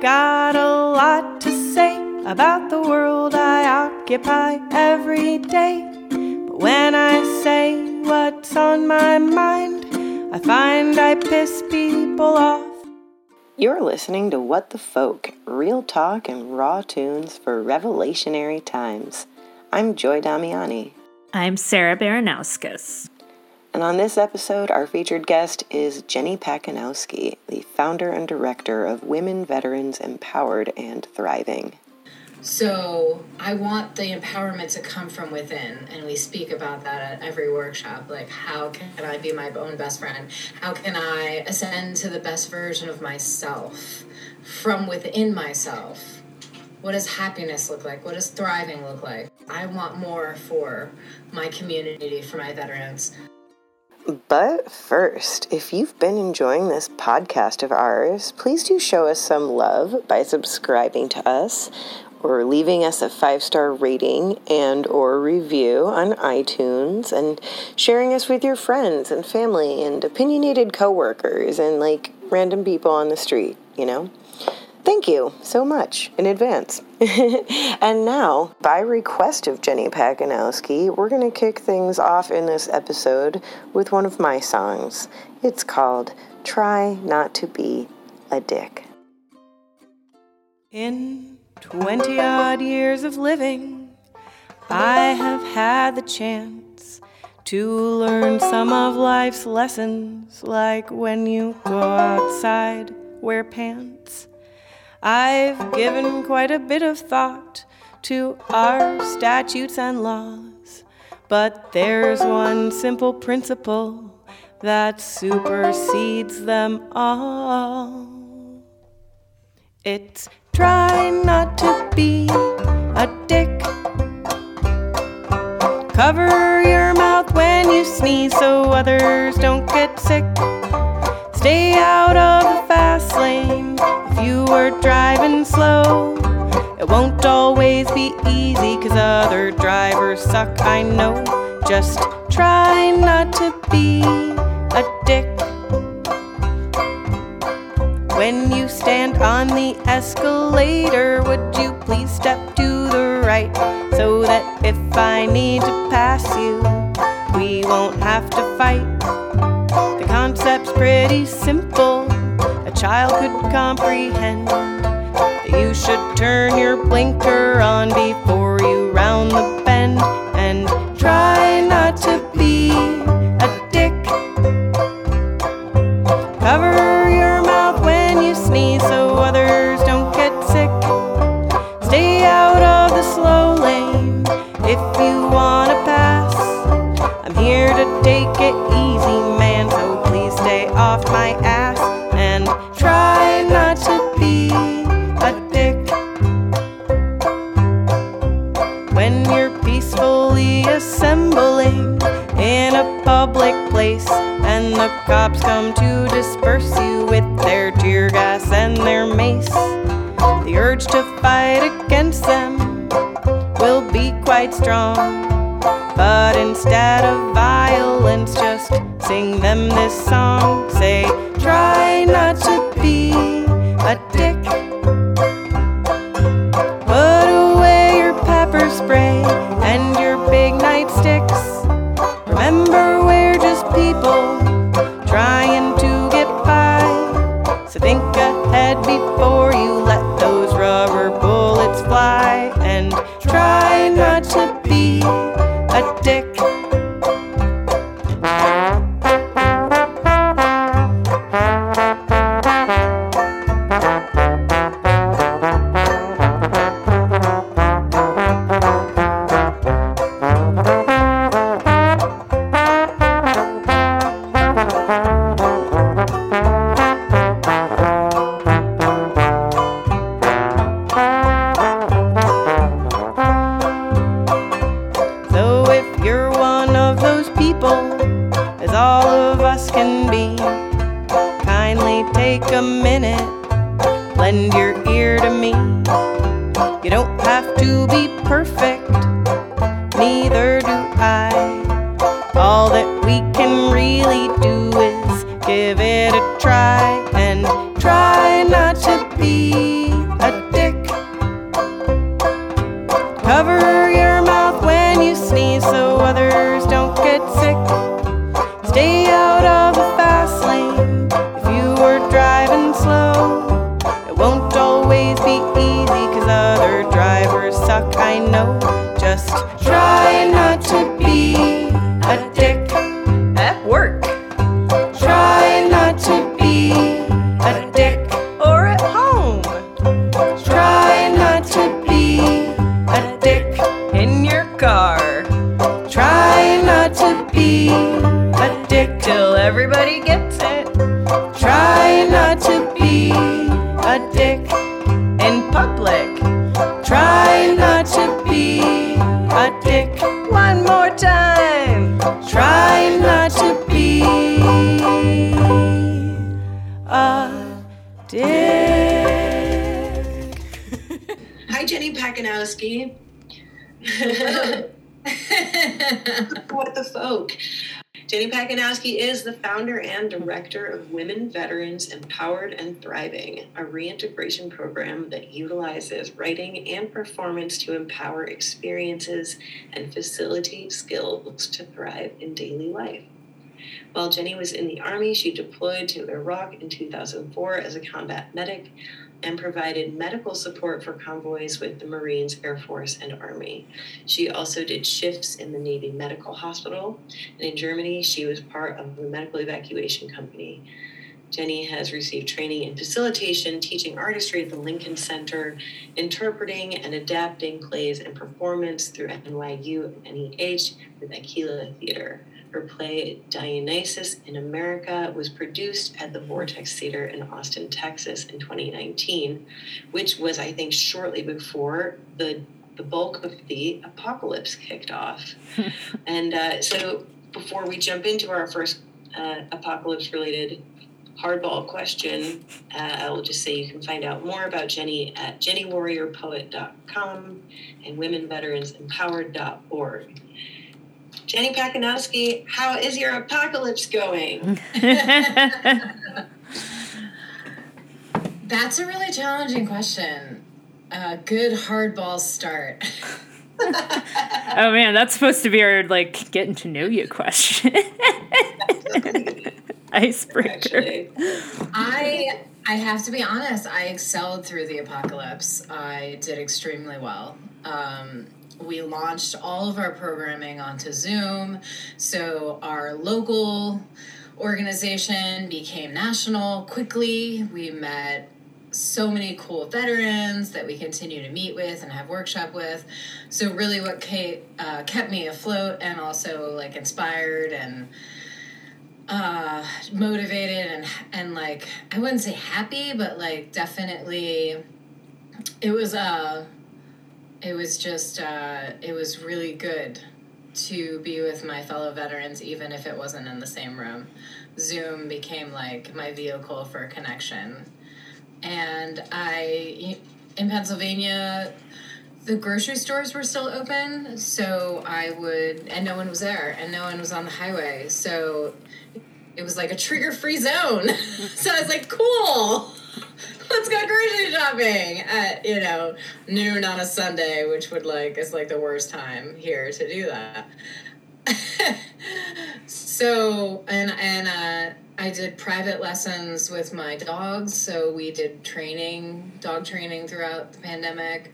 got a lot to say about the world I occupy every day. But when I say what's on my mind, I find I piss people off. You're listening to What the Folk, real talk and raw tunes for revelationary times. I'm Joy Damiani. I'm Sarah Baranowskis. And on this episode, our featured guest is Jenny Pacanowski, the founder and director of Women Veterans Empowered and Thriving. So I want the empowerment to come from within, and we speak about that at every workshop. Like, how can I be my own best friend? How can I ascend to the best version of myself from within myself? What does happiness look like? What does thriving look like? I want more for my community, for my veterans. But first, if you've been enjoying this podcast of ours, please do show us some love by subscribing to us or leaving us a five-star rating and or review on iTunes and sharing us with your friends and family and opinionated coworkers and like random people on the street, you know? Thank you so much in advance. and now, by request of Jenny Pacanowski, we're going to kick things off in this episode with one of my songs. It's called Try Not to Be a Dick. In 20 odd years of living, I have had the chance to learn some of life's lessons, like when you go outside, wear pants I've given quite a bit of thought to our statutes and laws, but there's one simple principle that supersedes them all. It's try not to be a dick. Cover your mouth when you sneeze so others don't get sick. Stay out of the fast lane you are driving slow. It won't always be easy, cause other drivers suck, I know. Just try not to be a dick. When you stand on the escalator, would you please step to the right so that if I need to pass you, we won't have to fight? The concept's pretty simple. A child could comprehend that you should turn your blinker on before you round the bend Jenny Pacanowski is the founder and director of Women Veterans Empowered and Thriving, a reintegration program that utilizes writing and performance to empower experiences and facilitate skills to thrive in daily life. While Jenny was in the Army, she deployed to Iraq in 2004 as a combat medic and provided medical support for convoys with the Marines, Air Force, and Army. She also did shifts in the Navy Medical Hospital. And in Germany, she was part of the medical evacuation company. Jenny has received training in facilitation, teaching artistry at the Lincoln Center, interpreting and adapting plays and performance through NYU and NEH with Aquila Theater. Her play Dionysus in America was produced at the Vortex Theater in Austin, Texas in 2019, which was, I think, shortly before the, the bulk of the apocalypse kicked off. and uh, so before we jump into our first uh, apocalypse related hardball question, uh, I will just say you can find out more about Jenny at jennywarriorpoet.com and womenveteransempowered.org. Jenny Pacanowski, how is your apocalypse going? That's a really challenging question. A good hardball start. oh man, that's supposed to be our like getting to know you question. Icebreaker. Actually. I I have to be honest. I excelled through the apocalypse. I did extremely well. Um, we launched all of our programming onto Zoom. So our local organization became national quickly. We met so many cool veterans that we continue to meet with and have workshop with. So really, what Kate uh, kept me afloat and also like inspired and uh, motivated and and like I wouldn't say happy, but like definitely, it was a. Uh, it was just uh, it was really good to be with my fellow veterans even if it wasn't in the same room. Zoom became like my vehicle for connection. And i in pennsylvania the grocery stores were still open so i would and no one was there and no one was on the highway. So it was like a trigger free zone. So i was like cool at you know noon on a Sunday, which would like is like the worst time here to do that. so and and uh, I did private lessons with my dogs. So we did training, dog training throughout the pandemic.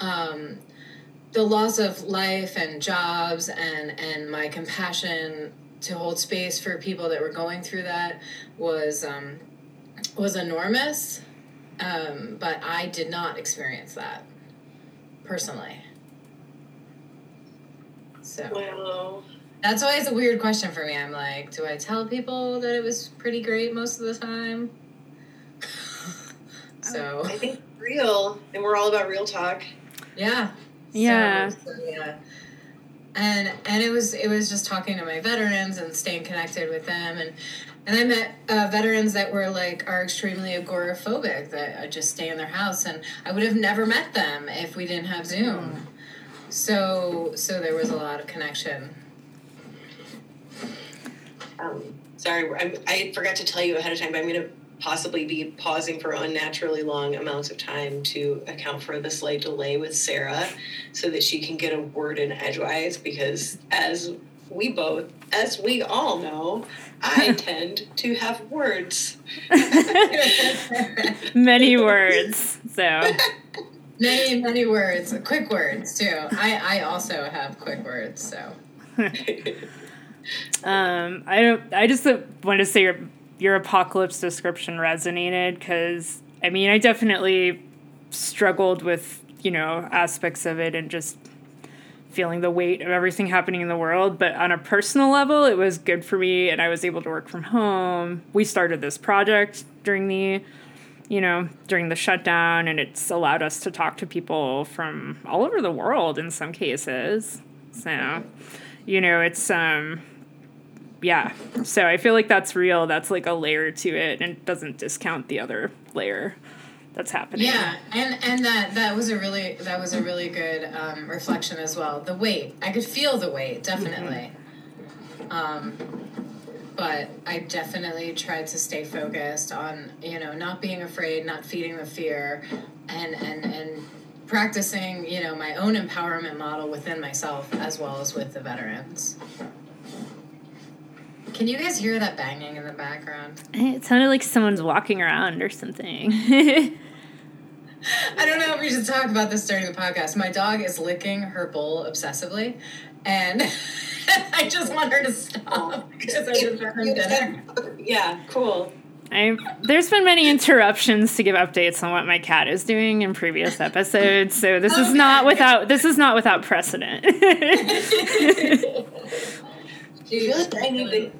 Um, the loss of life and jobs and and my compassion to hold space for people that were going through that was um, was enormous um, but I did not experience that personally. So wow. that's why it's a weird question for me. I'm like, do I tell people that it was pretty great most of the time? so I think real, and we're all about real talk. Yeah. Yeah. So, so, yeah. And and it was it was just talking to my veterans and staying connected with them and and I met uh, veterans that were like are extremely agoraphobic that just stay in their house, and I would have never met them if we didn't have Zoom. Mm. So so there was a lot of connection. Um, sorry, I, I forgot to tell you ahead of time, but I'm going to possibly be pausing for unnaturally long amounts of time to account for the slight delay with Sarah so that she can get a word in edgewise because as we both, as we all know, I tend to have words. many words. So many, many words. Quick words too. I, I also have quick words. So. um, I don't. I just want to say your your apocalypse description resonated because I mean I definitely struggled with you know aspects of it and just feeling the weight of everything happening in the world. But on a personal level, it was good for me, and I was able to work from home. We started this project during the, you know, during the shutdown, and it's allowed us to talk to people from all over the world in some cases. So, you know, it's um, yeah, so I feel like that's real. That's like a layer to it, and doesn't discount the other layer that's happening. Yeah, and and that that was a really that was a really good um, reflection as well. The weight, I could feel the weight definitely. Mm-hmm. Um, but I definitely tried to stay focused on you know not being afraid, not feeding the fear, and and and practicing you know my own empowerment model within myself as well as with the veterans. Can you guys hear that banging in the background? It sounded like someone's walking around or something. I don't know if we should talk about this during the podcast. My dog is licking her bowl obsessively, and I just want her to stop because I just dinner. Yeah, cool. I, there's been many interruptions to give updates on what my cat is doing in previous episodes, so this okay. is not without this is not without precedent. Do you feel like I need to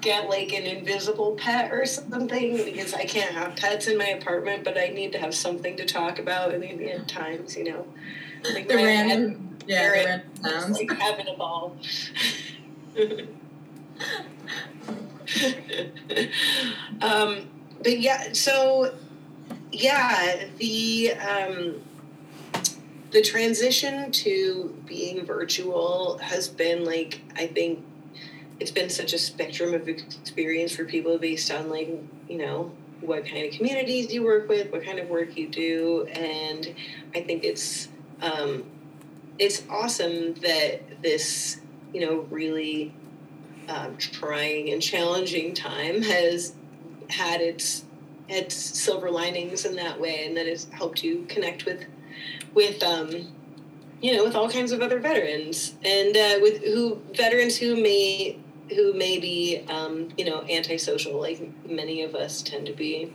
get like an invisible pet or something because I can't have pets in my apartment, but I need to have something to talk about in the end times, you know. Like the random, yeah, the random sounds. Like having a ball. um, but yeah, so yeah, the um, the transition to being virtual has been like I think it's been such a spectrum of experience for people based on like you know what kind of communities you work with, what kind of work you do, and I think it's um, it's awesome that this you know really um, trying and challenging time has had its its silver linings in that way, and that has helped you connect with with um, you know with all kinds of other veterans and uh, with who veterans who may who may be um, you know antisocial like many of us tend to be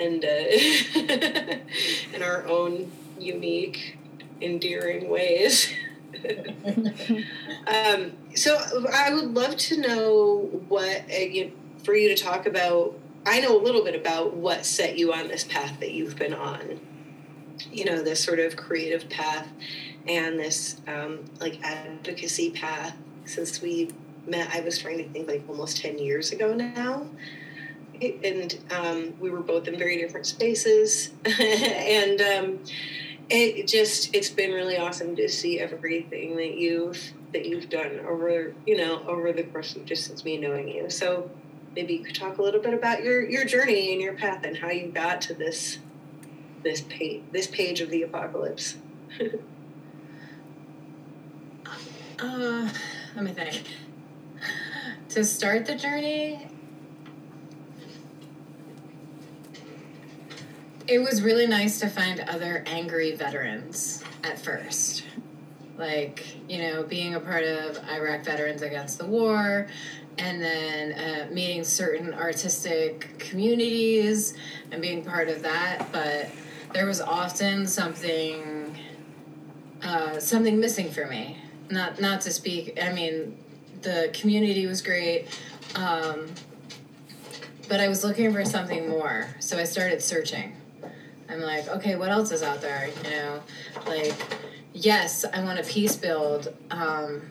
and uh, in our own unique endearing ways um, so I would love to know what uh, you, for you to talk about. I know a little bit about what set you on this path that you've been on. You know, this sort of creative path and this um, like advocacy path. Since we met, I was trying to think like almost ten years ago now. And um, we were both in very different spaces. And um, it just it's been really awesome to see everything that you've that you've done over you know over the course of just since me knowing you. So maybe you could talk a little bit about your your journey and your path and how you got to this this page this page of the apocalypse. Uh let me think to start the journey it was really nice to find other angry veterans at first. Like, you know, being a part of Iraq Veterans Against the War, and then uh, meeting certain artistic communities and being part of that. But there was often something, uh, something missing for me. Not not to speak. I mean, the community was great. Um, but I was looking for something more, so I started searching. I'm like, okay, what else is out there? You know, like, yes, I want to peace build. Um,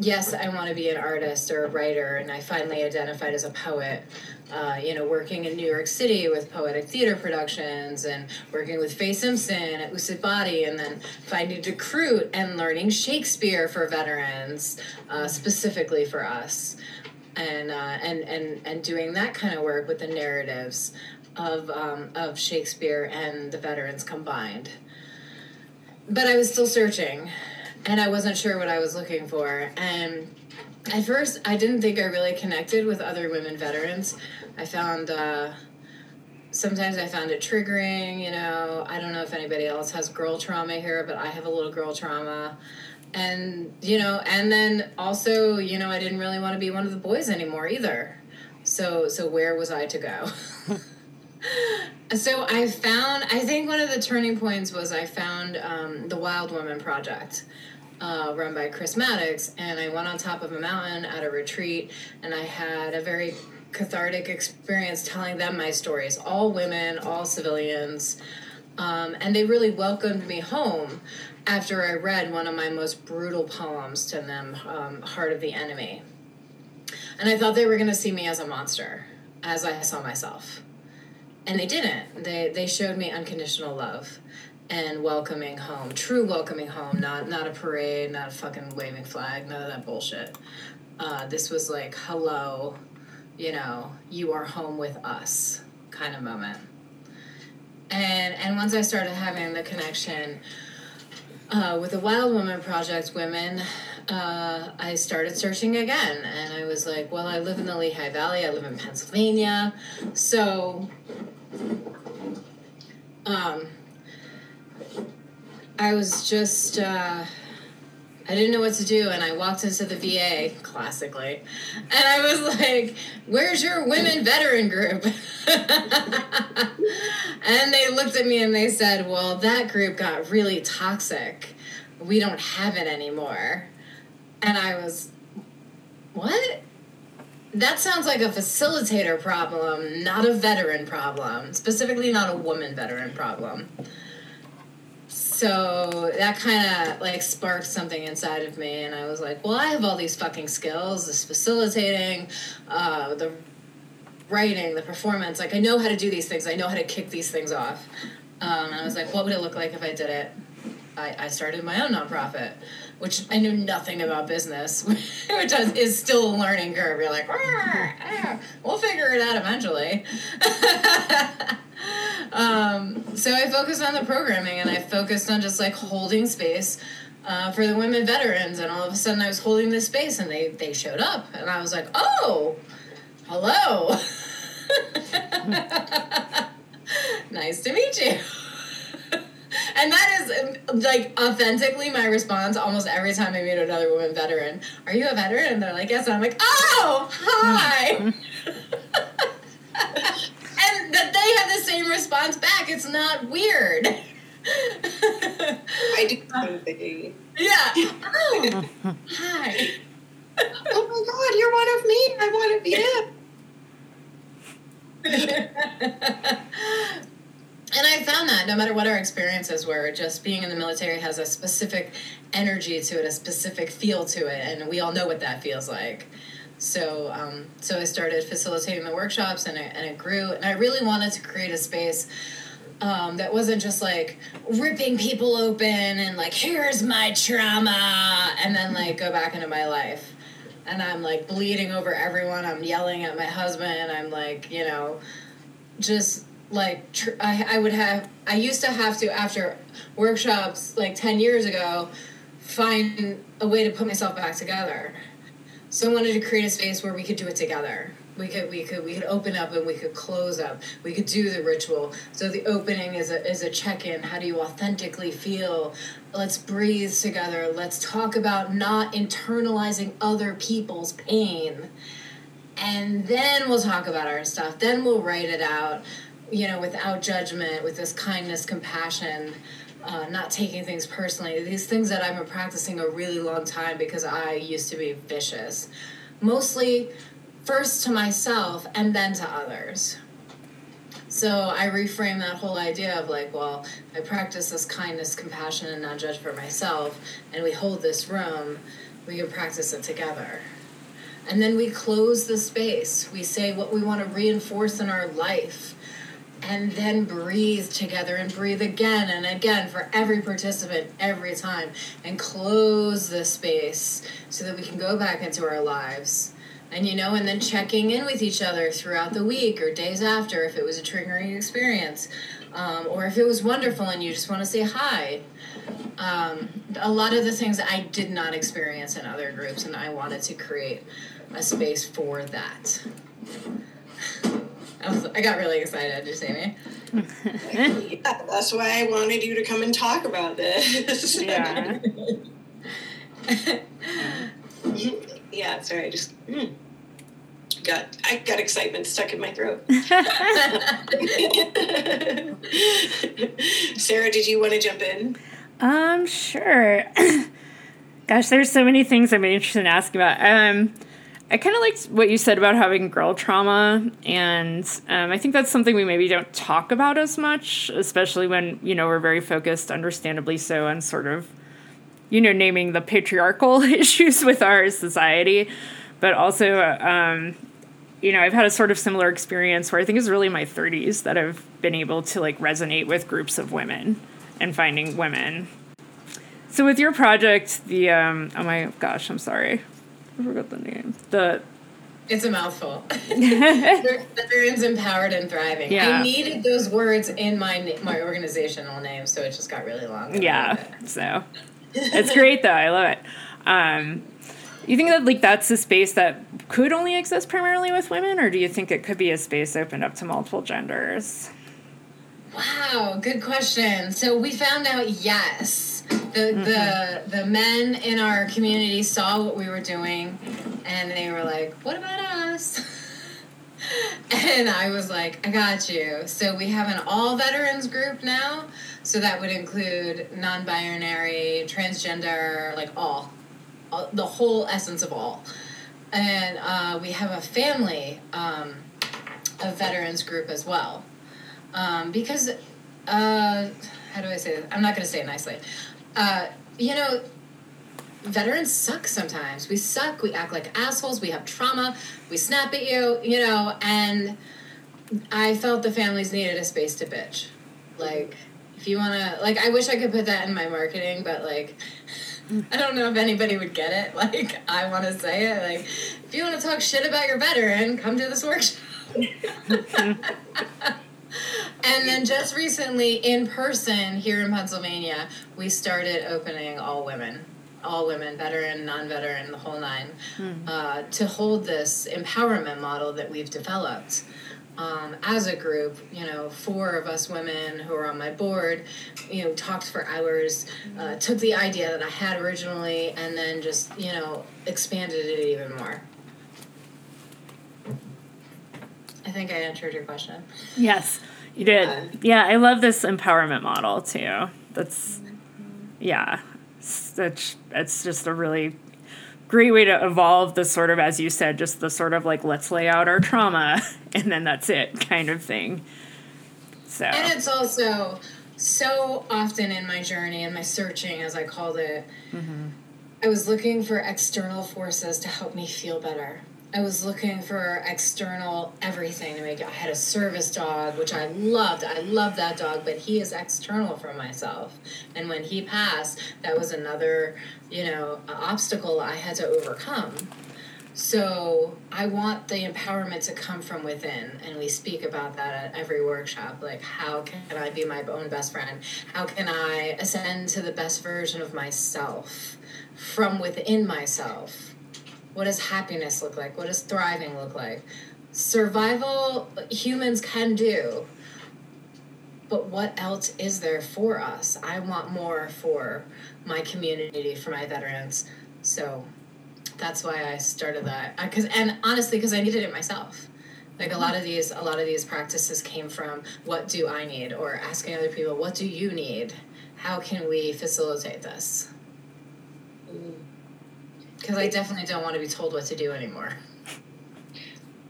yes, I want to be an artist or a writer, and I finally identified as a poet. Uh, you know, working in New York City with poetic theater productions and working with Fay Simpson at Lucid Body, and then finding Decruit and learning Shakespeare for veterans, uh, specifically for us. And, uh, and and and doing that kind of work with the narratives, of um, of Shakespeare and the veterans combined. But I was still searching, and I wasn't sure what I was looking for. And at first, I didn't think I really connected with other women veterans. I found. Uh, sometimes I found it triggering, you know. I don't know if anybody else has girl trauma here, but I have a little girl trauma. And, you know, and then also, you know, I didn't really want to be one of the boys anymore either. So so where was I to go? so I found, I think one of the turning points was I found um, the Wild Woman Project. Uh, run by Chris Maddox, and I went on top of a mountain at a retreat, and I had a very cathartic experience telling them my stories. All women, all civilians, um, and they really welcomed me home after I read one of my most brutal poems to them, um, "Heart of the Enemy." And I thought they were going to see me as a monster, as I saw myself. And they didn't. They, they showed me unconditional love and welcoming home, true welcoming home, not not a parade, not a fucking waving flag, none of that bullshit. Uh, this was like, hello, you know, you are home with us kind of moment. And and once I started having the connection uh, with the Wild Woman Project women, uh, I started searching again, and I was like, well, I live in the Lehigh Valley. I live in Pennsylvania, so. Um, I was just, uh, I didn't know what to do, and I walked into the VA, classically, and I was like, Where's your women veteran group? and they looked at me and they said, Well, that group got really toxic. We don't have it anymore. And I was, What? That sounds like a facilitator problem, not a veteran problem, specifically, not a woman veteran problem so that kind of like sparked something inside of me and i was like well i have all these fucking skills this facilitating uh, the writing the performance like i know how to do these things i know how to kick these things off. Um, and i was like what would it look like if i did it? I, I started my own nonprofit which i knew nothing about business which is still a learning curve. You're like we'll figure it out eventually um, so I focused on the programming and I focused on just like holding space uh, for the women veterans. And all of a sudden I was holding this space and they, they showed up. And I was like, oh, hello. nice to meet you. and that is like authentically my response almost every time I meet another woman veteran. Are you a veteran? And they're like, yes. And I'm like, oh, hi. and have the same response back. It's not weird. I do something. Yeah. Oh, hi. Oh my god, you're one of me. I want to be it. and I found that no matter what our experiences were, just being in the military has a specific energy to it, a specific feel to it, and we all know what that feels like. So, um, so I started facilitating the workshops, and it, and it grew. And I really wanted to create a space um, that wasn't just like ripping people open and like here's my trauma, and then like go back into my life. And I'm like bleeding over everyone. I'm yelling at my husband. I'm like, you know, just like tr- I, I would have. I used to have to after workshops like ten years ago find a way to put myself back together so I wanted to create a space where we could do it together. We could we could we could open up and we could close up. We could do the ritual. So the opening is a is a check-in. How do you authentically feel? Let's breathe together. Let's talk about not internalizing other people's pain. And then we'll talk about our stuff. Then we'll write it out, you know, without judgment, with this kindness, compassion uh, not taking things personally. These things that I've been practicing a really long time because I used to be vicious. Mostly first to myself and then to others. So I reframe that whole idea of like, well, I practice this kindness, compassion, and non judge for myself, and we hold this room, we can practice it together. And then we close the space. We say what we want to reinforce in our life and then breathe together and breathe again and again for every participant every time and close the space so that we can go back into our lives. And you know and then checking in with each other throughout the week or days after if it was a triggering experience um, or if it was wonderful and you just want to say hi. Um, a lot of the things i did not experience in other groups and i wanted to create a space for that I, was, I got really excited, just Amy. yeah, that's why I wanted you to come and talk about this. Yeah. yeah, sorry, I just mm, got I got excitement stuck in my throat. Sarah, did you want to jump in? Um, sure. Gosh, there's so many things I'm interested in asking about. Um, I kind of liked what you said about having girl trauma, and um, I think that's something we maybe don't talk about as much, especially when you know we're very focused, understandably so, on sort of, you know, naming the patriarchal issues with our society. but also, um, you know, I've had a sort of similar experience where I think it's really my 30s that I've been able to like resonate with groups of women and finding women. So with your project, the um, oh my gosh, I'm sorry, I forgot the name. The it's a mouthful. Veterans empowered and thriving. Yeah. I needed those words in my my organizational name, so it just got really long. Yeah. So it's great though. I love it. Um, you think that like that's a space that could only exist primarily with women, or do you think it could be a space opened up to multiple genders? Wow, good question. So we found out yes. The mm-hmm. the the men in our community saw what we were doing and they were like, "What about us?" and I was like, "I got you." So we have an all veterans group now. So that would include non-binary, transgender, like all, all the whole essence of all. And uh, we have a family um, of veterans group as well, um, because uh, how do I say this? I'm not going to say it nicely. Uh, you know, veterans suck sometimes. We suck. We act like assholes. We have trauma. We snap at you, you know, and I felt the families needed a space to bitch. Like, if you want to, like, I wish I could put that in my marketing, but like, I don't know if anybody would get it. Like, I want to say it. Like, if you want to talk shit about your veteran, come to this workshop. and then just recently, in person here in Pennsylvania, we started opening all women all women, veteran, non veteran, the whole nine, mm. uh, to hold this empowerment model that we've developed. Um, as a group, you know, four of us women who are on my board, you know, talked for hours, uh, took the idea that I had originally, and then just, you know, expanded it even more. I think I answered your question. Yes, you did. Uh, yeah, I love this empowerment model too. That's, yeah, such it's just a really great way to evolve the sort of as you said just the sort of like let's lay out our trauma and then that's it kind of thing so and it's also so often in my journey and my searching as i called it mm-hmm. i was looking for external forces to help me feel better I was looking for external everything to make it. I had a service dog, which I loved. I loved that dog, but he is external from myself. And when he passed, that was another, you know, obstacle I had to overcome. So I want the empowerment to come from within, and we speak about that at every workshop. Like, how can I be my own best friend? How can I ascend to the best version of myself from within myself? What does happiness look like? What does thriving look like? Survival, humans can do. But what else is there for us? I want more for my community, for my veterans. So that's why I started that. Because and honestly, because I needed it myself. Like a lot of these, a lot of these practices came from what do I need, or asking other people, what do you need? How can we facilitate this? Because I definitely don't want to be told what to do anymore.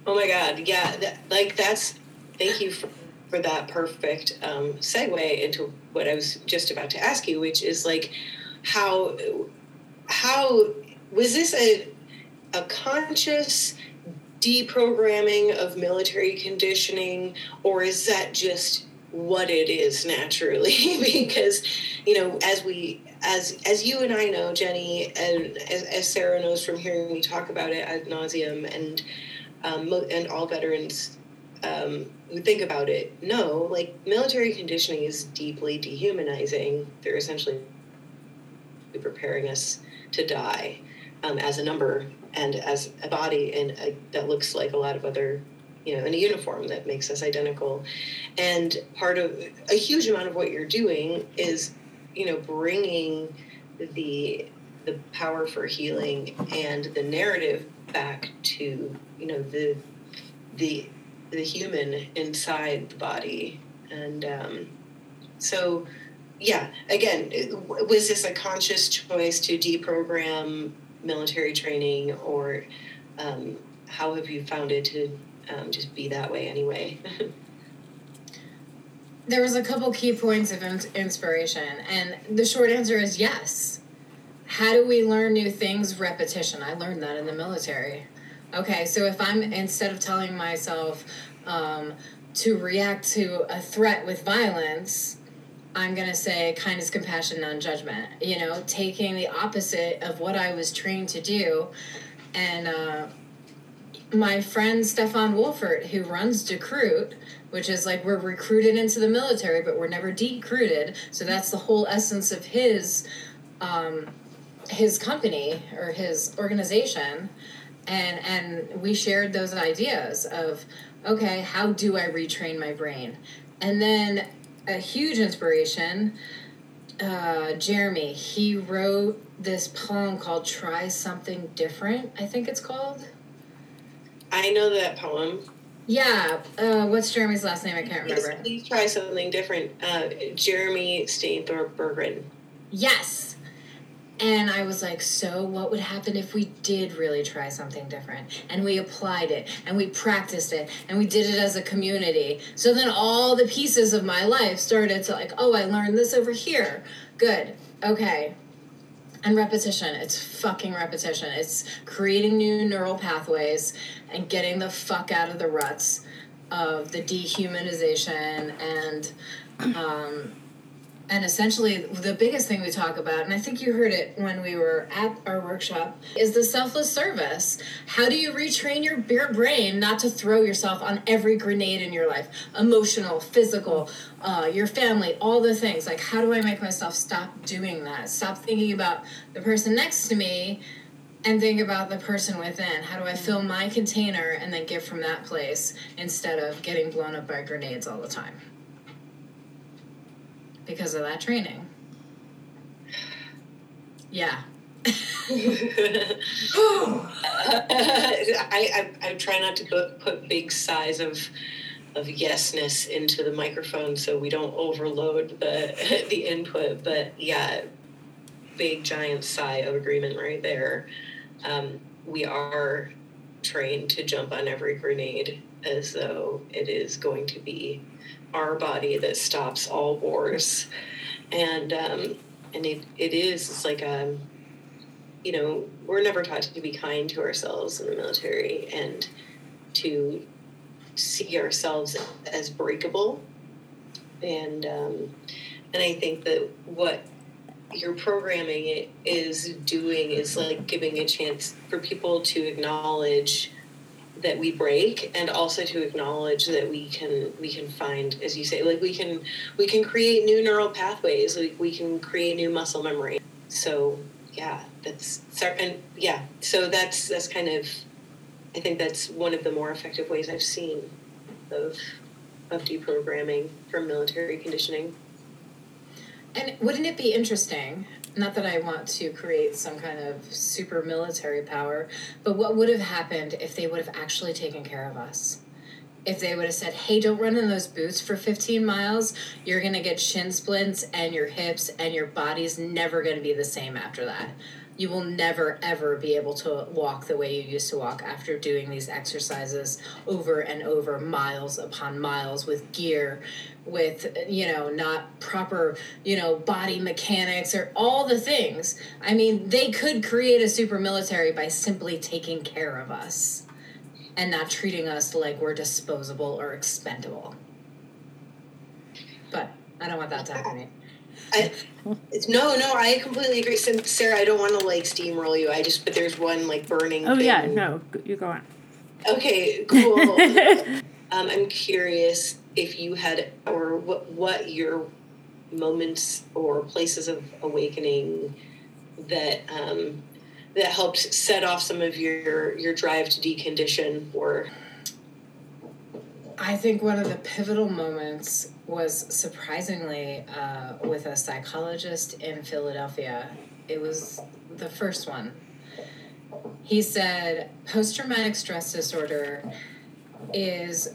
Oh my God. Yeah. That, like, that's, thank you for, for that perfect um, segue into what I was just about to ask you, which is like, how, how, was this a, a conscious deprogramming of military conditioning, or is that just what it is naturally? because, you know, as we as as you and I know, Jenny, and as, as Sarah knows from hearing me talk about it ad nauseum, and um, and all veterans um, who think about it know, like military conditioning is deeply dehumanizing. They're essentially preparing us to die um, as a number and as a body, and that looks like a lot of other you know, in a uniform that makes us identical. And part of a huge amount of what you're doing is you know bringing the the power for healing and the narrative back to you know the the the human inside the body. And um, so yeah again was this a conscious choice to deprogram military training or um, how have you found it to um, just be that way anyway there was a couple key points of inspiration and the short answer is yes how do we learn new things repetition i learned that in the military Okay, so if I'm instead of telling myself um, to react to a threat with violence, I'm to say kindness, compassion, non judgment. You know, taking the opposite of what I was trained to do. And uh, my friend Stephan Wolfert, who runs Decruit, which is like we're recruited into the military, but we're never decruited. So that's the whole essence of his. Um, his company or his organization and and we shared those ideas of okay how do i retrain my brain and then a huge inspiration uh, jeremy he wrote this poem called try something different i think it's called I know that poem. Yeah uh, what's jeremy's last name i can't Yes, remember please try something different. Uh, Jeremy Stainthorpe Bergren. Yes. And I was like, so what would happen if we did really try something different? And we applied it and we practiced it and we did it as a community. So then all the pieces of my life started to like, oh, I learned this over here. Good. Okay. And repetition. It's fucking repetition. It's creating new neural pathways and getting the fuck out of the ruts of the dehumanization and um, and essentially the biggest thing we talk about and i think you heard it when we were at our workshop is the selfless service. How do you retrain your brain not to throw yourself on every grenade in your life? Emotional physical uh, your family all the things. Like how do i make myself stop doing that? Stop thinking about the person next to me and think about the person within. How do i fill my container and then give from that place instead of getting blown up by grenades all the time because of that training. Yeah. I, I I try not to put, put big sighs of of yesness into the microphone so we don't overload the the input. But yeah, big giant sigh of agreement right there. Um, we are trained to jump on every grenade as though it is going to be our body that stops all wars, and um, and it, it is it's like um you know we're never taught to be kind to ourselves in the military and to see ourselves as breakable. And um, and I think that what your programming is doing is like giving a chance for people to acknowledge that we break and also to acknowledge that we can we can find as you say like we can we can create new neural pathways like we can create new muscle memory so yeah that's and yeah so that's that's kind of i think that's one of the more effective ways i've seen of of deprogramming from military conditioning And wouldn't it be interesting? Not that I want to create some kind of super military power, but what would have happened if they would have actually taken care of us? If they would have said, hey, don't run in those boots for 15 miles, you're going to get shin splints and your hips and your body's never going to be the same after that. You will never, ever be able to walk the way you used to walk after doing these exercises over and over, miles upon miles with gear with you know not proper you know body mechanics or all the things. I mean they could create a super military by simply taking care of us and not treating us like we're disposable or expendable. But i don't want that to happen I, no, no, I completely agree. Sim- Sarah, I don't want to like steamroll you. I just, but there's one like burning. Oh thing. yeah, no, you go on. Okay, cool. um, I'm curious if you had, or what, what your moments or places of awakening that um, that helped set off some of your your drive to decondition or I think one of the pivotal moments was surprisingly uh, with a psychologist in Philadelphia. It was the first one. He said post traumatic stress disorder is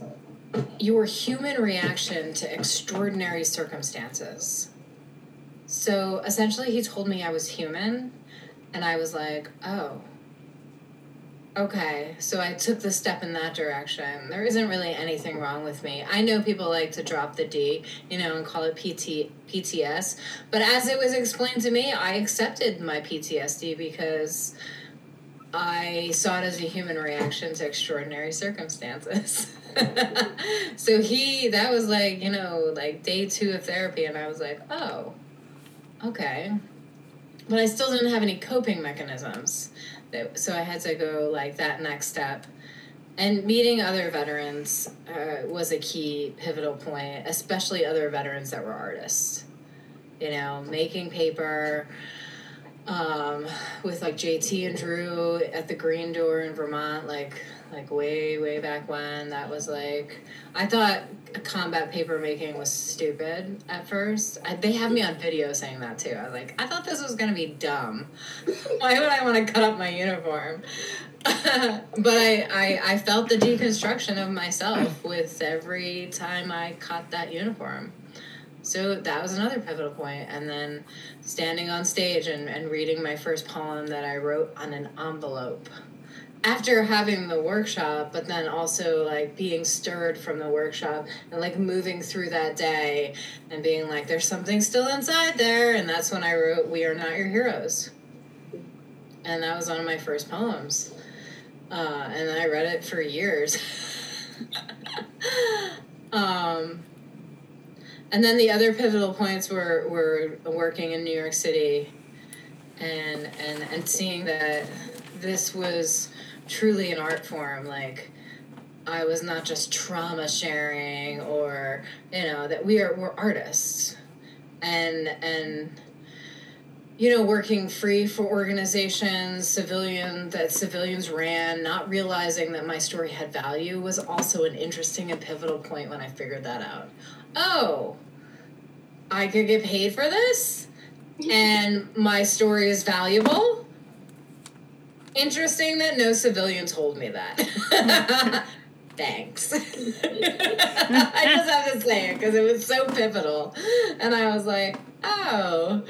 your human reaction to extraordinary circumstances. So essentially, he told me I was human, and I was like, oh, Okay, so I took the step in that direction. There isn't really anything wrong with me. I know people like to drop the D, you know, and call it PT, PTS, but as it was explained to me, I accepted my PTSD because I saw it as a human reaction to extraordinary circumstances. so he, that was like, you know, like day two of therapy, and I was like, oh, okay. But I still didn't have any coping mechanisms. So I had to go like that next step. And meeting other veterans uh, was a key pivotal point, especially other veterans that were artists. You know, making paper, um, with like JT and Drew at the Green Door in Vermont, like like way way back when. That was like I thought combat paper making was stupid at first. I, they have me on video saying that too. I was like, I thought this was gonna be dumb. Why would I want to cut up my uniform? but I, I I felt the deconstruction of myself with every time I cut that uniform. So that was another pivotal point. And then standing on stage and, and reading my first poem that I wrote on an envelope. After having the workshop, but then also like being stirred from the workshop and like moving through that day and being like, there's something still inside there. And that's when I wrote, We Are Not Your Heroes. And that was one of my first poems. Uh, and I read it for years. um, and then the other pivotal points were were working in New York City, and and and seeing that this was truly an art form, like. I was not just trauma sharing or you know that we are we're artists and and you know working free for organizations civilian that civilians ran not realizing that my story had value was also an interesting and pivotal point when i figured that out oh, I could get paid for this and my story is valuable. Interesting that no civilian told me that. Thanks. I just have to say it because it was so pivotal. And I was like, oh.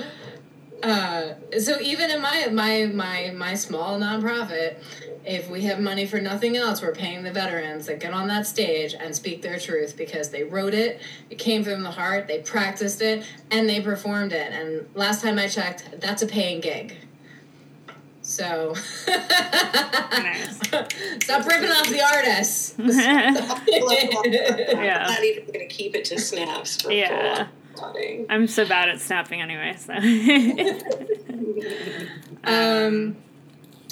Uh, so even in my my my my small nonprofit, if we have money for nothing else, we're paying the veterans that get on that stage and speak their truth because they wrote it, it came from the heart, they practiced it, and they performed it. And last time I checked, that's a paying gig. So nice. stop ripping off the artists. yeah. I'm not even gonna keep it to snaps for yeah. I'm so bad at snapping anyway, so um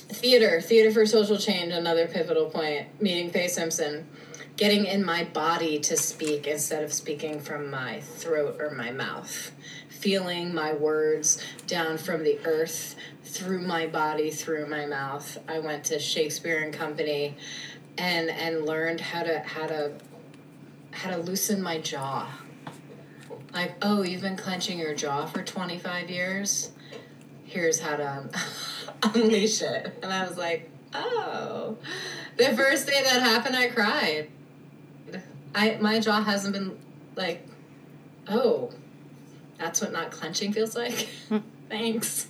theater, theater for social change, another pivotal point. Meeting Fay Simpson, getting in my body to speak instead of speaking from my throat or my mouth, feeling my words down from the earth through my body, through my mouth. I went to Shakespeare and Company, and and learned how to how to how to loosen my jaw. Like, oh, you've been clenching your jaw for twenty five years. Here's how to. unleash it. And I was like, oh. The first day that happened, I cried. I my jaw hasn't been like, oh, that's what not clenching feels like. Hmm. Thanks.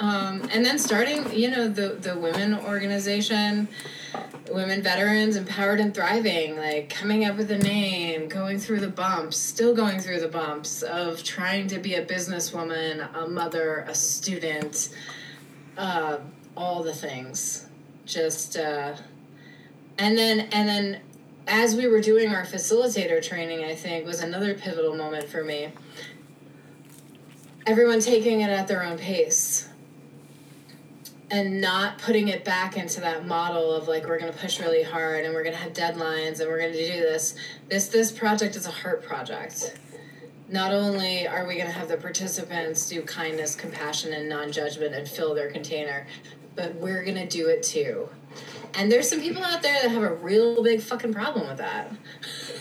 Um, and then starting, you know, the the women organization, women veterans empowered and thriving, like coming up with a name, going through the bumps, still going through the bumps of trying to be a businesswoman, a mother, a student, uh, all the things. Just uh, and then and then as we were doing our facilitator training, I think was another pivotal moment for me. Everyone taking it at their own pace and not putting it back into that model of like we're going to push really hard and we're going to have deadlines and we're going to do this. This this project is a heart project. Not only are we going to have the participants do kindness compassion and non-judgment and fill their container but we're going to do it too. And there's some people out there that have a real big fucking problem with that.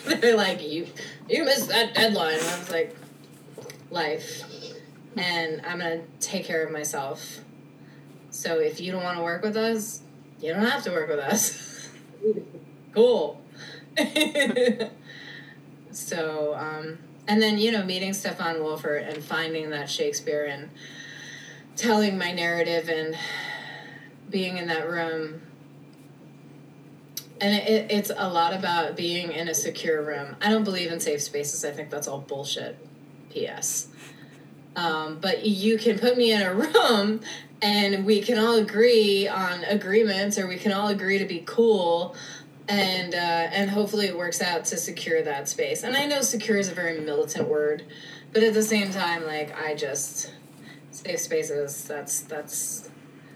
They're like you you missed that deadline. And i was like life and i'm going to take care of myself so if you don't want to work with us, you don't have to work with us. cool. so, um, and then, you know, meeting Stephan Wolfert and finding that Shakespeare and telling my narrative and being in that room. And it, it's a lot about being in a secure room. I don't believe in safe spaces. I think that's all bullshit. P.S. Um, but you can put me in a room and we can all agree on agreements or we can all agree to be cool. And uh, and hopefully it works out to secure that space. And i know secure is a very militant word but at the same time like i just safe spaces that's that's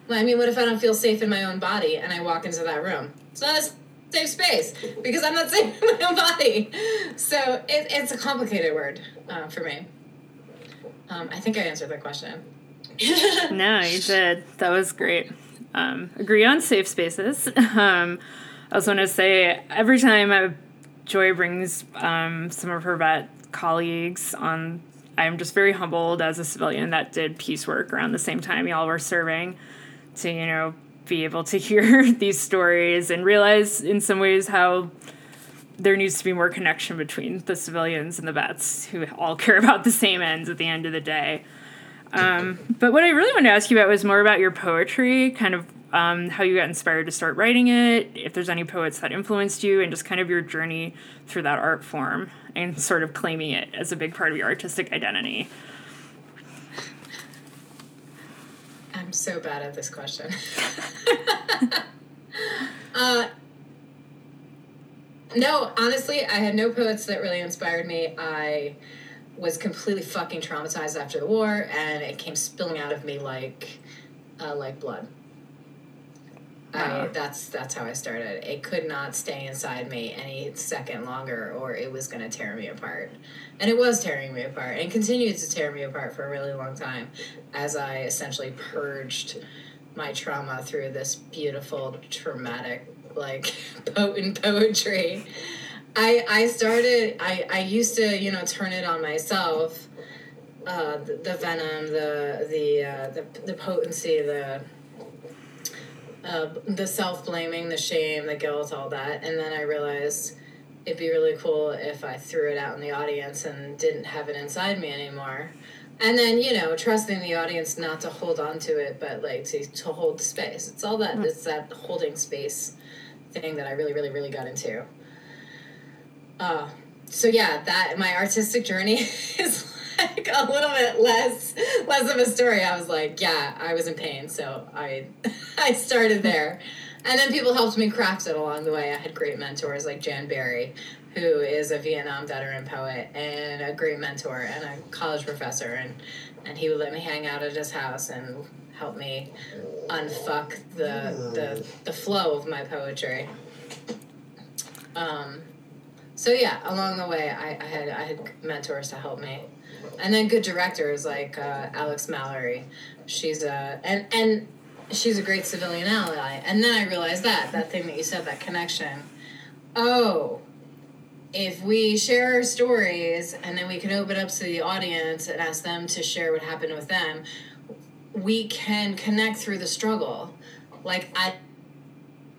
well, i mean what if i don't feel safe in my own body and i walk into that room? It's not a safe space because i'm not safe in my own body. So it, it's a complicated word uh, for me um, i think i answered that question no, you did. That was great. Um, agree on safe spaces. Um, I also want to say every time I, Joy brings um, some of her vet colleagues on, I'm just very humbled as a civilian that did peace work around the same time y'all were serving to, you know, be able to hear these stories and realize in some ways how there needs to be more connection between the civilians and the vets who all care about the same ends at the end of the day. Um, but what I really wanted to ask you about was more about your poetry, kind of um, how you got inspired to start writing it, if there's any poets that influenced you, and just kind of your journey through that art form and sort of claiming it as a big part of your artistic identity. I'm so bad at this question. uh, no, honestly, I had no poets that really inspired me. I was completely fucking traumatized after the war, and it came spilling out of me like, uh, like blood. I, that's that's how I started. It could not stay inside me any second longer, or it was going to tear me apart. And it was tearing me apart, and continued to tear me apart for a really long time, as I essentially purged my trauma through this beautiful, traumatic, like potent poetry. I I started. I I used to you know turn it on myself. Uh, the, the venom, the the uh, the the potency, the uh, the self blaming, the shame, the guilt, all that. And then I realized it'd be really cool if I threw it out in the audience and didn't have it inside me anymore. And then, you know, trusting the audience not to hold on to it, but like to, to hold space. It's all that, it's that holding space thing that I really, really, really got into. Uh, so yeah, that my artistic journey is like a little bit less less of a story. I was like, yeah, I was in pain, so I I started there. And then people helped me craft it along the way. I had great mentors like Jan Barry, who is a Vietnam veteran poet and a great mentor and a college professor and and he would let me hang out at his house and help me unfuck the the, the flow of my poetry. Um, so yeah, along the way, I, I had I had mentors to help me, and then good directors like uh, Alex Mallory. She's a and and she's a great civilian ally. And then I realized that that thing that you said, that connection. Oh, if we share our stories and then we can open up to the audience and ask them to share what happened with them, we can connect through the struggle. Like I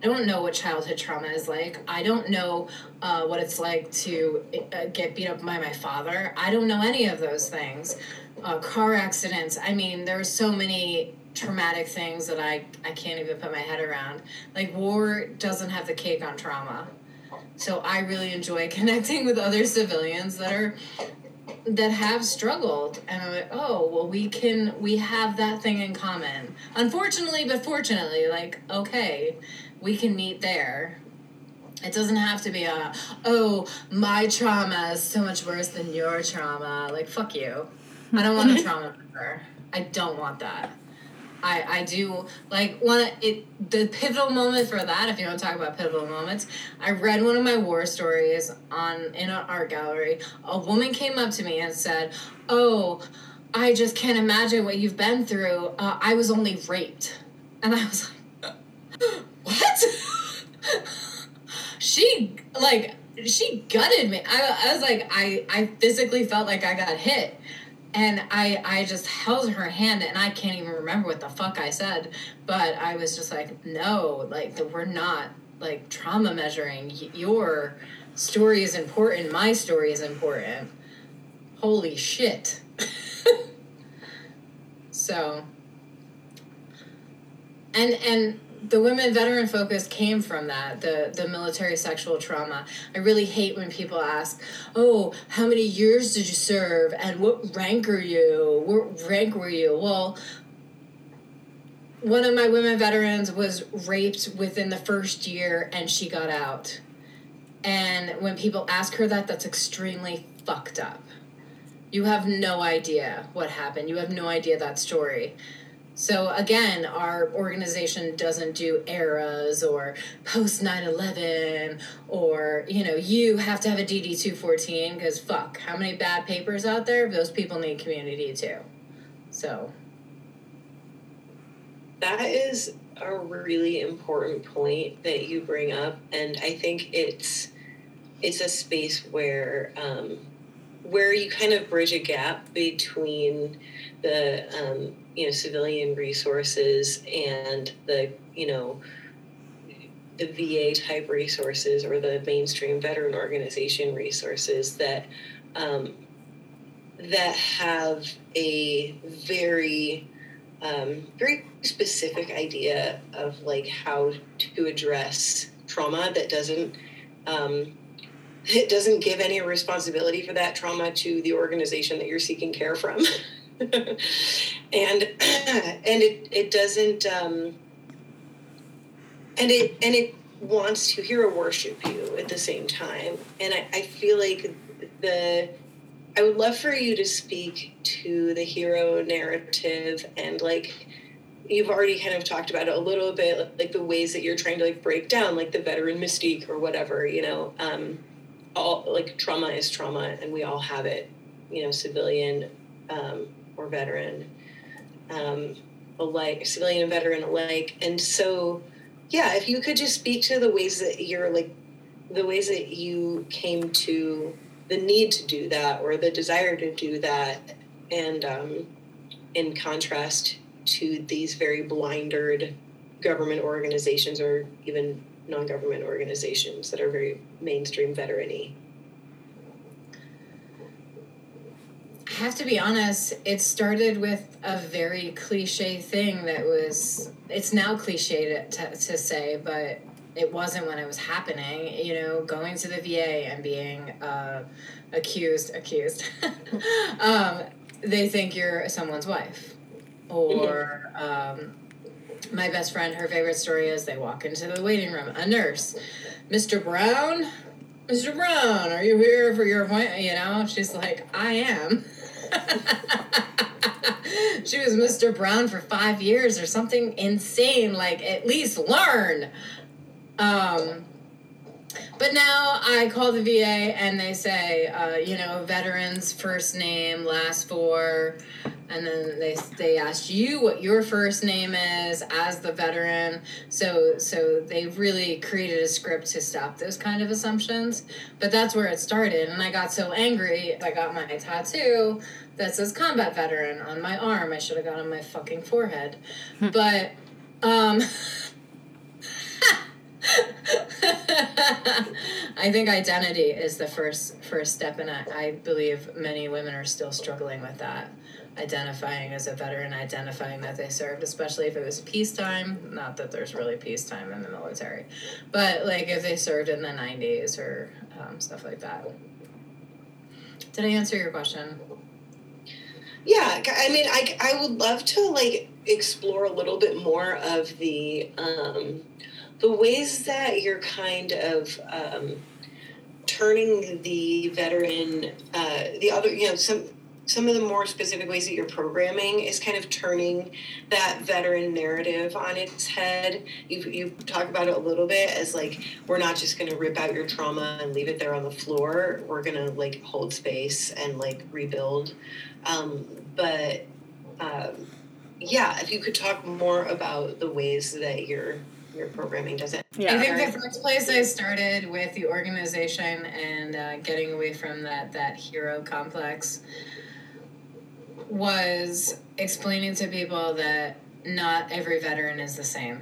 I don't know what childhood trauma is like. I don't know uh, what it's like to uh, get beat up by my father. I don't know any of those things. Uh, car accidents. I mean, there are so many traumatic things that I, I can't even put my head around. Like, war doesn't have the cake on trauma. So I really enjoy connecting with other civilians that are that have struggled and I'm like, oh well we can we have that thing in common. Unfortunately but fortunately, like, okay, we can meet there. It doesn't have to be a, oh, my trauma is so much worse than your trauma. Like, fuck you. I don't want a trauma. I don't want that. I, I do like one it the pivotal moment for that if you want to talk about pivotal moments i read one of my war stories on in an art gallery. A woman came up to me and said oh i just can't imagine what you've been through. Uh, i was only raped. And i was like what? She like she gutted me. I, I was like i i physically felt like i got hit and I I just held her hand and I can't even remember what the fuck I said, but I was just like, no, like we're not like trauma measuring. Your story is important. My story is important. Holy shit. so and and the women veteran focus came from that the the military sexual trauma. I really hate when people ask oh how many years did you serve? And what rank are you? What rank were you? Well one of my women veterans was raped within the first year and she got out. And when people ask her that that's extremely fucked up. You have no idea what happened. You have no idea that story so again, our organization doesn't do eras or post 9/11 or you know you have to have a DD 214 because fuck, how many bad papers out there? Those people need community too. So that is a really important point that you bring up, and I think it's it's a space where um, where you kind of bridge a gap between the um, you know civilian resources and the you know the VA type resources or the mainstream veteran organization resources that um, that have a very um, very specific idea of like how to address trauma that doesn't um, it doesn't give any responsibility for that trauma to the organization that you're seeking care from. and and it it doesn't um, and it and it wants to hero worship you at the same time. And I, I feel like the I would love for you to speak to the hero narrative and like you've already kind of talked about it a little bit like the ways that you're trying to like break down like the veteran mystique or whatever you know? Um all like trauma is trauma and we all have it you know civilian um or veteran um, alike, civilian and veteran alike. And so, yeah, if you could just speak to the ways that you're like, the ways that you came to the need to do that or the desire to do that, and um, in contrast to these very blindered government organizations or even non-government organizations that are very mainstream veteran I have to be honest, it started with a very cliche thing that was, it's now cliche to, to say, but it wasn't when it was happening. You know, going to the VA and being uh, accused, accused, um, they think you're someone's wife. Or um, my best friend, her favorite story is they walk into the waiting room, a nurse, Mr. Brown. Mr. Brown, are you here for your appointment? You know, she's like, I am. she was Mr. Brown for five years or something insane. Like, at least learn. Um, but now I call the VA and they say, uh, you know, veterans first name, last four, and then they they asked you what your first name is as the veteran. So so they really created a script to stop those kind of assumptions. But that's where it started, and I got so angry. I got my tattoo that says combat veteran on my arm. I should have got on my fucking forehead, but um. I think identity is the first first step, and I, I believe many women are still struggling with that identifying as a veteran, identifying that they served, especially if it was peacetime. Not that there's really peacetime in the military, but like if they served in the 90s or um, stuff like that. Did I answer your question? Yeah, I mean, I, I would love to like explore a little bit more of the um, the ways that you're kind of um, turning the veteran, uh, the other, you know, some some of the more specific ways that you're programming is kind of turning that veteran narrative on its head. You, you talk about it a little bit as like, we're not just going to rip out your trauma and leave it there on the floor. We're going to like hold space and like rebuild. Um, but um, yeah, if you could talk more about the ways that your your programming does it. Yeah. I think the first place I started with the organization and uh, getting away from that that hero complex was explaining to people that not every veteran is the same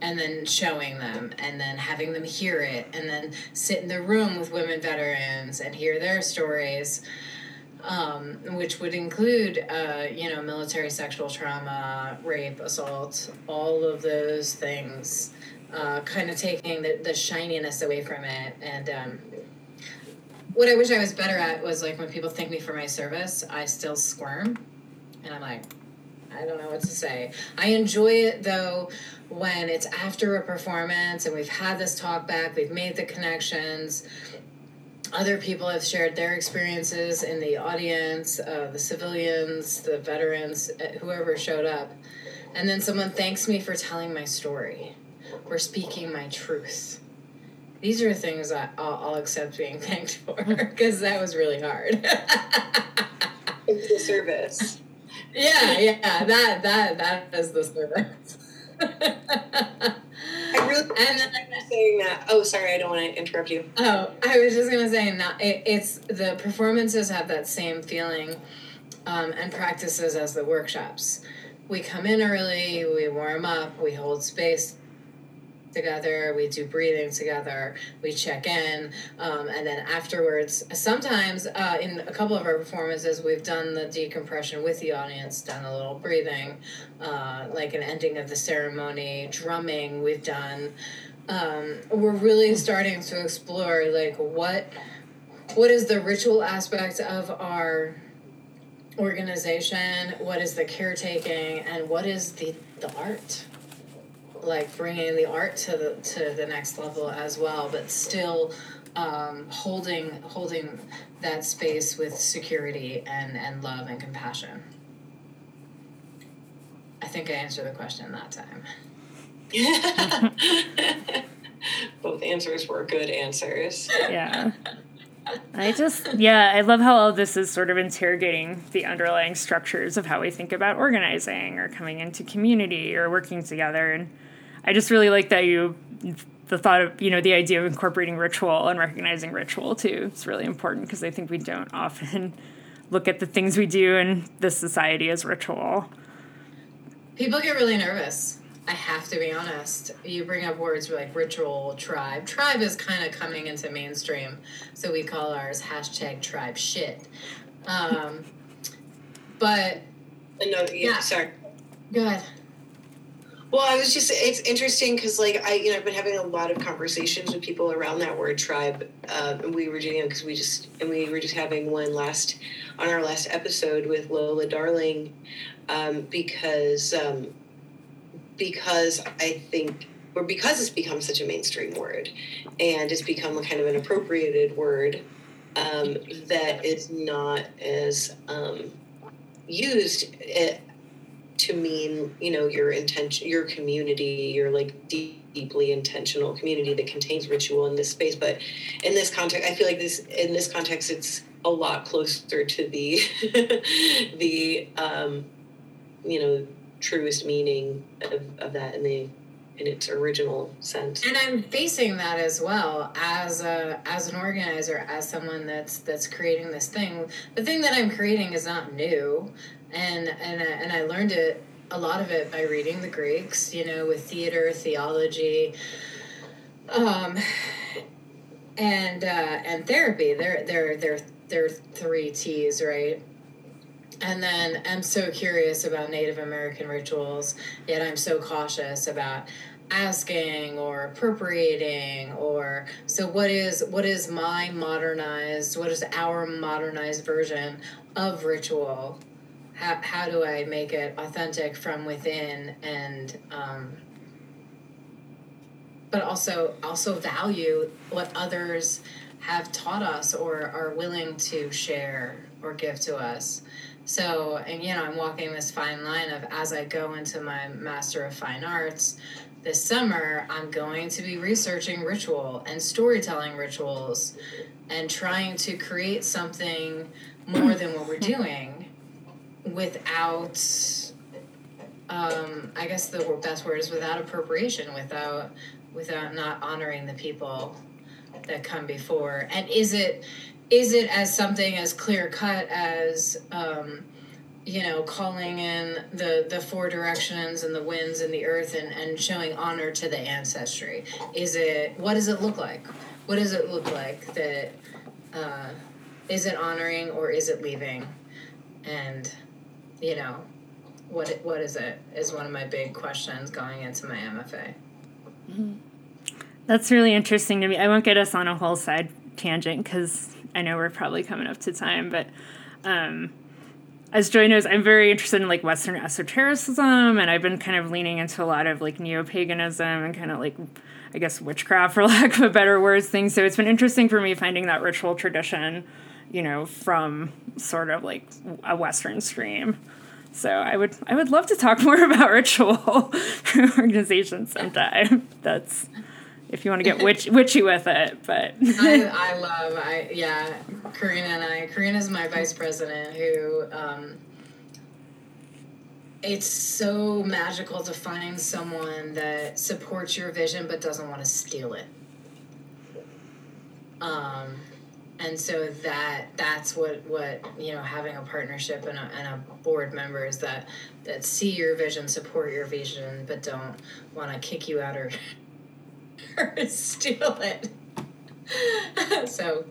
and then showing them and then having them hear it and then sit in the room with women veterans and hear their stories um, which would include, uh, you know, military sexual trauma, rape, assault, all of those things, uh, kind of taking the, the shininess away from it. And um, what I wish I was better at was like when people thank me for my service, I still squirm. And I'm like, I don't know what to say. I enjoy it though when it's after a performance and we've had this talk back, we've made the connections other people have shared their experiences in the audience, uh, the civilians, the veterans, uh, whoever showed up. And then someone thanks me for telling my story or speaking my truth. These are things that I'll, I'll accept being thanked for because that was really hard. it's the service. Yeah, yeah, that that that is the service. I really and then I'm saying that. Oh, sorry, I don't want to interrupt you. Oh, I was just gonna say, not it, it's the performances have that same feeling, um, and practices as the workshops. We come in early, we warm up, we hold space together, we do breathing together, we check in, um, and then afterwards, sometimes uh, in a couple of our performances, we've done the decompression with the audience, done a little breathing, uh, like an ending of the ceremony, drumming, we've done. Um, we're really starting to explore like what what is the ritual aspect of our organization? What is the caretaking? And what is the the art like bringing the art to the to the next level as well, but still um, holding holding that space with security and and love and compassion. I think I answered the question that time. Both answers were good answers. Yeah. I just, yeah, I love how all this is sort of interrogating the underlying structures of how we think about organizing or coming into community or working together. And I just really like that you the thought of you know the idea of incorporating ritual and recognizing ritual too. It's really important because I think we don't often look at the things we do in this society as ritual. People get really nervous. I have to be honest. You bring up words like ritual, tribe. Tribe is kind of coming into mainstream, so we call ours hashtag tribe shit. Um, but no, yeah, yeah. sorry. Go ahead. Well, I was just, it's interesting because, like, I, you know, I've been having a lot of conversations with people around that word tribe. Um, and we were doing because we just, and we were just having one last, on our last episode with Lola Darling, um, because, um, because I think, or because it's become such a mainstream word and it's become a kind of an appropriated word um, that is not as um, used. To mean you know your intention your community your like deep, deeply intentional community that contains ritual in this space. But in this context i feel like this in this context it's a lot closer to the the um you know truest meaning of, of that in the in its original sense. And i'm facing that as well as a as an organizer as someone that's that's creating this thing. The thing that i'm creating is not new and and and I learned it a lot of it by reading the Greeks, you know, with theater, theology, um, and uh, and therapy. They're they're they're they're three T's, right? And then I'm so curious about Native American rituals, yet I'm so cautious about asking or appropriating or so what is what is my modernized what is our modernized version of ritual how, how do I make it authentic from within and um, but also also value what others have taught us or are willing to share or give to us. So, and you know, I'm walking this fine line of as I go into my Master of Fine Arts this summer, I'm going to be researching ritual and storytelling rituals and trying to create something more than what we're doing without um, I guess the best word is without appropriation, without without not honoring the people that come before. And is it is it as something as clear cut as um, you know calling in the the four directions and the winds and the earth and, and showing honor to the ancestry? Is it what does it look like? What does it look like that uh, is it honoring or is it leaving? And, you know, what what is it? Is one of my big questions going into my MFA. That's really interesting to me. I won't get us on a whole side tangent because I know we're probably coming up to time, but um, as Joy knows, I'm very interested in like Western esotericism, and I've been kind of leaning into a lot of like neo paganism and kind of like, I guess, witchcraft, for lack of a better words, things. So it's been interesting for me finding that ritual tradition, you know, from sort of like a Western stream. So I would I would love to talk more about ritual organizations sometime. That's if you want to get witch, witchy with it. But I, I love, I yeah, Karina and I. Karina's my vice president who. Um, it's so magical to find someone that supports your vision but doesn't want to steal it. Um, and so that that's what what you know having a partnership and a, and a board members that that see your vision, support your vision, but don't want to kick you out or or steal it. so,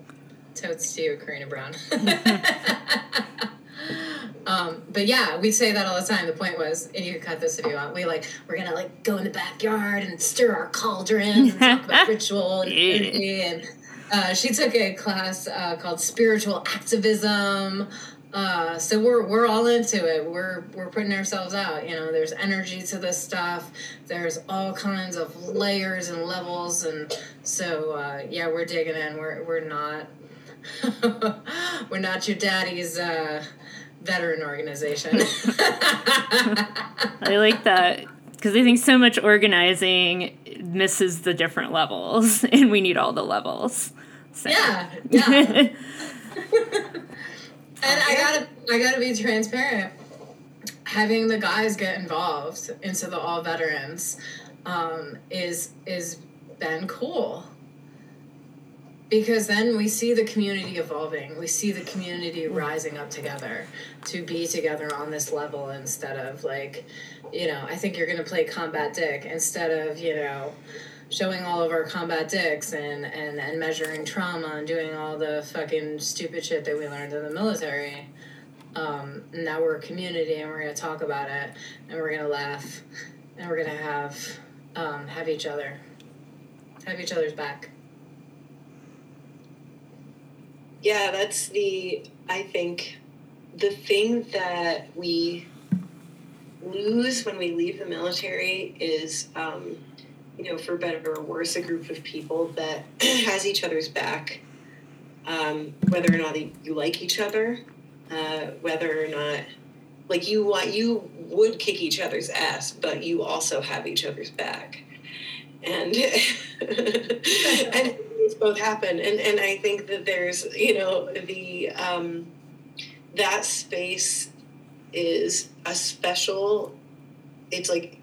totes to you, Karina Brown. um, but yeah, we say that all the time. The point was, and you can cut this if you want. We like we're gonna like go in the backyard and stir our cauldron and talk about ritual and energy. And uh, she took a class uh, called spiritual activism. Uh, so we're we're all into it. We're we're putting ourselves out. You know, there's energy to this stuff. There's all kinds of layers and levels, and so uh, yeah, we're digging in. We're we're not we're not your daddy's uh, veteran organization. I like that because I think so much organizing misses the different levels, and we need all the levels. So. Yeah, yeah. And I gotta, I gotta be transparent. Having the guys get involved into the all veterans um, is is been cool because then we see the community evolving. We see the community rising up together to be together on this level instead of like, you know, I think you're gonna play combat dick instead of you know showing all of our combat dicks and, and, and measuring trauma and doing all the fucking stupid shit that we learned in the military. Um, now we're a community and we're gonna talk about it and we're gonna laugh and we're gonna have um, have each other have each other's back. Yeah, that's the I think the thing that we lose when we leave the military is um, you know, for better or worse, a group of people that has each other's back, um, whether or not you like each other, uh, whether or not, like you want, you would kick each other's ass, but you also have each other's back, and and it's both happen, and and I think that there's, you know, the um, that space is a special. It's like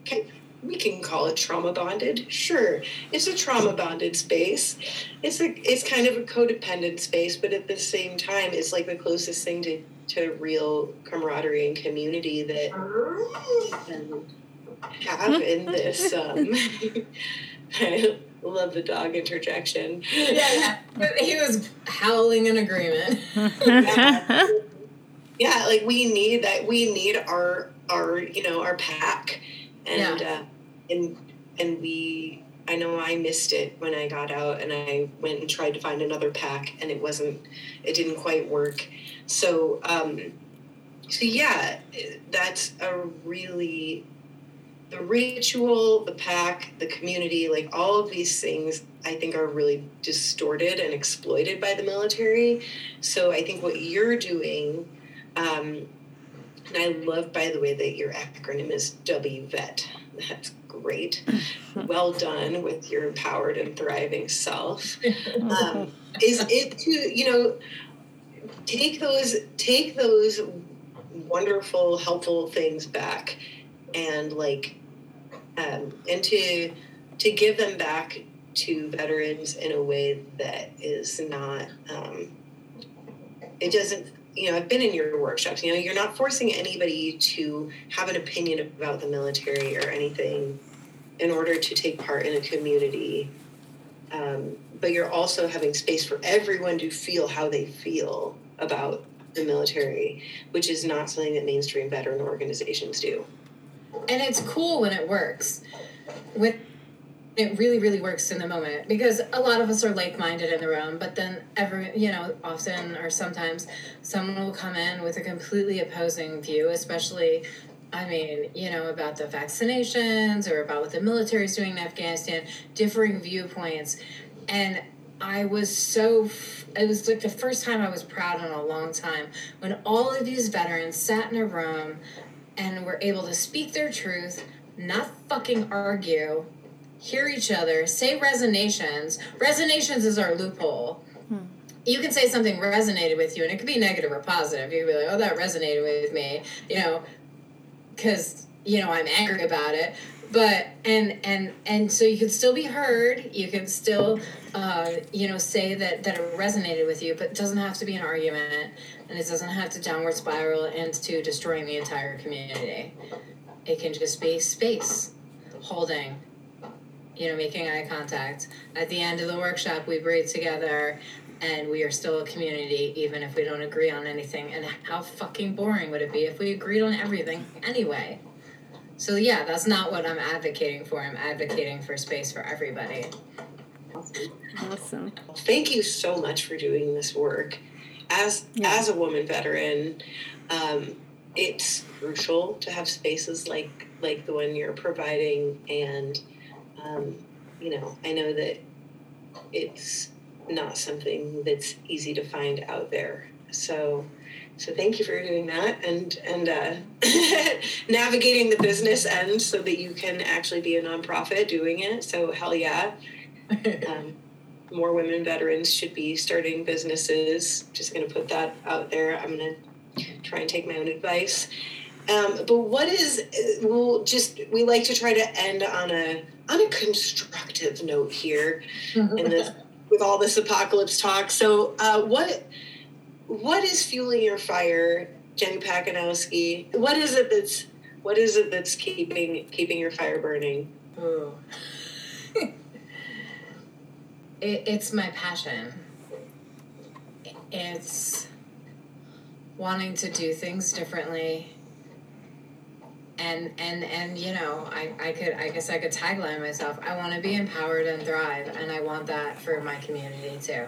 we can call it trauma bonded. Sure, it's a trauma bonded space. It's a it's kind of a codependent space, but at the same time, it's like the closest thing to to real camaraderie and community that can have in this. Um, I love the dog interjection. Yeah, but he was howling in agreement. yeah. yeah, like we need that. We need our our you know our pack and yeah. uh, and and we I know I missed it when I got out and I went and tried to find another pack and it wasn't it didn't quite work so um so yeah that's a really the ritual the pack the community like all of these things I think are really distorted and exploited by the military so I think what you're doing um, and I love, by the way, that your acronym is WVET. That's great. well done with your empowered and thriving self. Um, is it to you know take those take those wonderful helpful things back and like um, and to to give them back to veterans in a way that is not um, it doesn't you know, I've been in your workshops, you know, you're not forcing anybody to have an opinion about the military or anything in order to take part in a community. Um, but you're also having space for everyone to feel how they feel about the military, which is not something that mainstream veteran organizations do. And it's cool when it works. With it really really works in the moment because a lot of us are like-minded in the room but then every you know often or sometimes someone will come in with a completely opposing view especially I mean, you know, about the vaccinations or about what the military is doing in Afghanistan, differing viewpoints. And I was so, it was like the first time I was proud in a long time when all of these veterans sat in a room and were able to speak their truth, not fucking argue, hear each other, say resonations. Resonations is our loophole. You can say something resonated with you, and it could be negative or positive. You could be like, "Oh, that resonated with me," you know, because you know I'm angry about it. But and and and so you can still be heard. You can still, uh, you know, say that that it resonated with you, but it doesn't have to be an argument, and it doesn't have to downward spiral into destroying the entire community. It can just be space, holding, you know, making eye contact. At the end of the workshop, we breathe together and we are still a community even if we don't agree on anything. And how fucking boring would it be if we agreed on everything anyway? So, yeah, that's not what I'm advocating for. I'm advocating for space for everybody. Awesome. Thank you so much for doing this work. As Yeah. as a woman veteran, um, it's crucial to have spaces like like the one you're providing, and um, you know, I know that it's not something that's easy to find out there. So, so thank you for doing that and and uh, navigating the business end so that you can actually be a nonprofit doing it. So hell yeah. Um, more women veterans should be starting businesses. Just going to put that out there. I'm going to try and take my own advice. Um, but what is we'll just we like to try to end on a on a constructive note here in this with all this apocalypse talk. So uh, what what is fueling your fire, Jenny Pacanowski? What is it that's what is it that's keeping keeping your fire burning? Ooh. it, it's my passion. It's wanting to do things differently. And and and you know, I, I could I guess I could tagline myself. I want to be empowered and thrive, and I want that for my community too.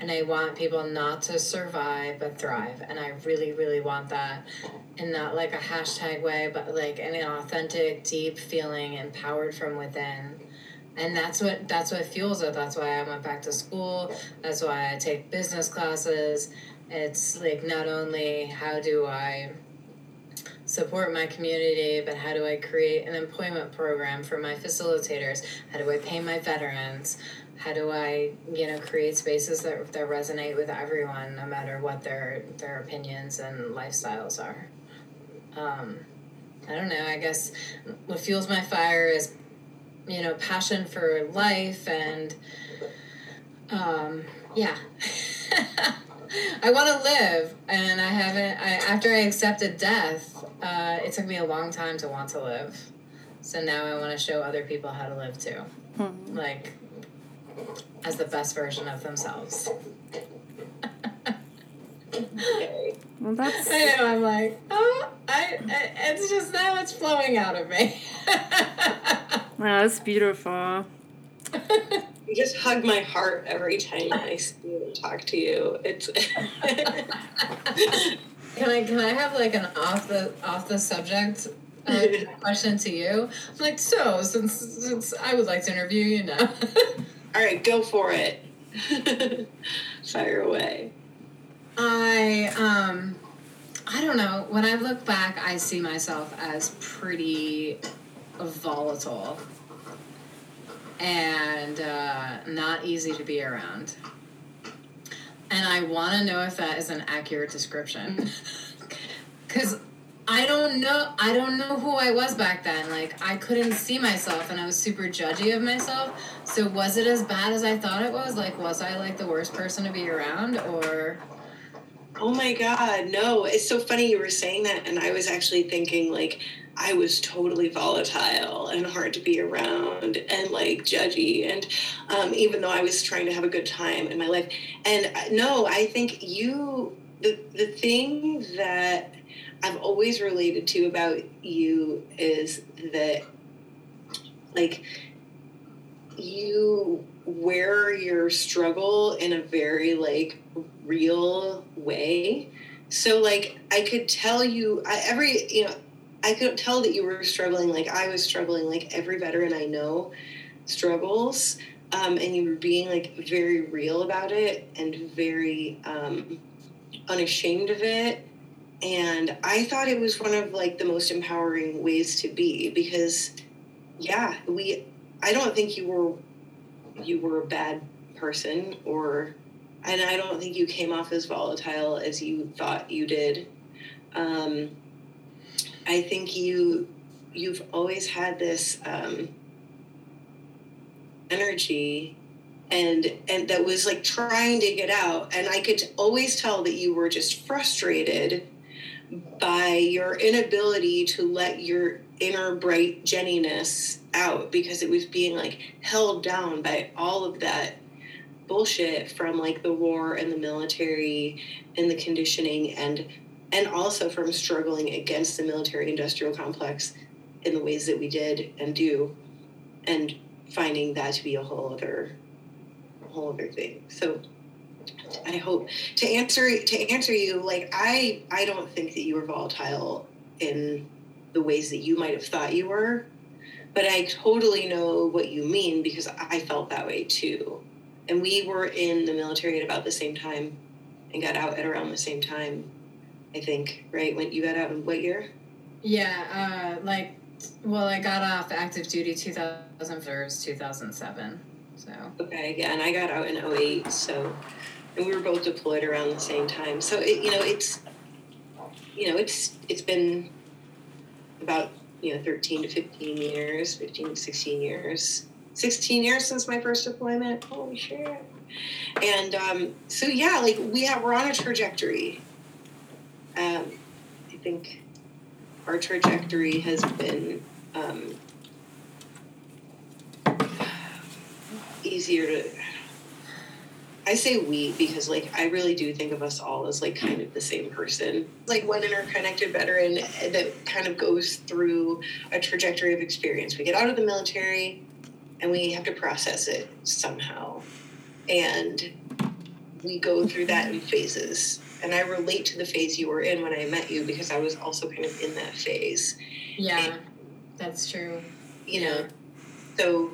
And I want people not to survive but thrive, and I really really want that, in not like a hashtag way, but like an authentic, deep feeling, empowered from within and that's what that's what fuels it that's why i went back to school that's why i take business classes it's like not only how do i support my community but how do i create an employment program for my facilitators? How do i pay my veterans? How do i you know create spaces that, that resonate with everyone no matter what their their opinions and lifestyles are? Um, i don't know i guess what fuels my fire is you know passion for life and um yeah i want to live and i haven't I, after i accepted death uh, it took me a long time to want to live. So now i want to show other people how to live too. Like as the best version of themselves. Well, that's i know i'm like oh I, I it's just now it's flowing out of me. Wow, that's beautiful. You just hug my heart every time I see you and talk to you. It's Can I can I have like an off the off the subject uh, question to you? I'm like, so since since I would like to interview you now. all right. Go for it. Fire away. I um I don't know. When I look back, I see myself as pretty volatile and uh, not easy to be around. And I want to know if that is an accurate description. Because I don't know. I don't know who I was back then. Like, I couldn't see myself and I was super judgy of myself. So, was it as bad as I thought it was? Like, was I like the worst person to be around? Or Oh my God, no. It's so funny you were saying that. And I was actually thinking, like, I was totally volatile and hard to be around and like judgy. And um, even though I was trying to have a good time in my life. And uh, no, I think you, the, the thing that I've always related to about you is that, like, you wear your struggle in a very like real way. So like I could tell you I, every you know I could tell that you were struggling like I was struggling like every veteran I know struggles um, and you were being like very real about it and very um, unashamed of it and I thought it was one of like the most empowering ways to be because yeah we I don't think you were you were a bad person or and I don't think you came off as volatile as you thought you did. Um, I think you you've always had this um, energy and and that was like trying to get out. And I could always tell that you were just frustrated by your inability to let your inner bright Jenniness out because it was being like held down by all of that bullshit from like the war and the military and the conditioning and and also from struggling against the military industrial complex in the ways that we did and do and finding that to be a whole other a whole other thing so i hope to answer to answer you like i i don't think that you were volatile in the ways that you might have thought you were but I totally know what you mean because I felt that way too. And we were in the military at about the same time and got out at around the same time, I think, right? When you got out in what year? Yeah, uh, like, well, I got off active duty 2001, 2007. So. Okay, yeah, and I got out in 08, so, and we were both deployed around the same time. So, it, you know, it's, you know, it's, it's been about you know 13 to 15 years 15 to 16 years 16 years since my first deployment holy shit and um, so yeah like we have we're on a trajectory um, i think our trajectory has been um, easier to I say we because like I really do think of us all as like kind of the same person. Like one interconnected veteran that kind of goes through a trajectory of experience. We get out of the military and we have to process it somehow. And we go through that in phases. And I relate to the phase you were in when I met you because I was also kind of in that phase. Yeah, and, that's true. You know, so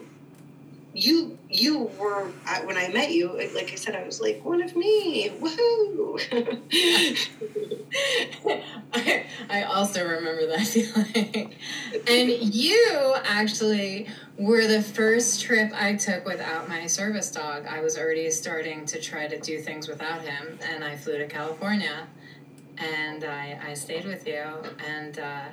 you you were when I met you. Like I said, I was like one of me. Woohoo! I, I also remember that feeling. and you actually were the first trip I took without my service dog. I was already starting to try to do things without him, and I flew to California, and I I stayed with you, and uh,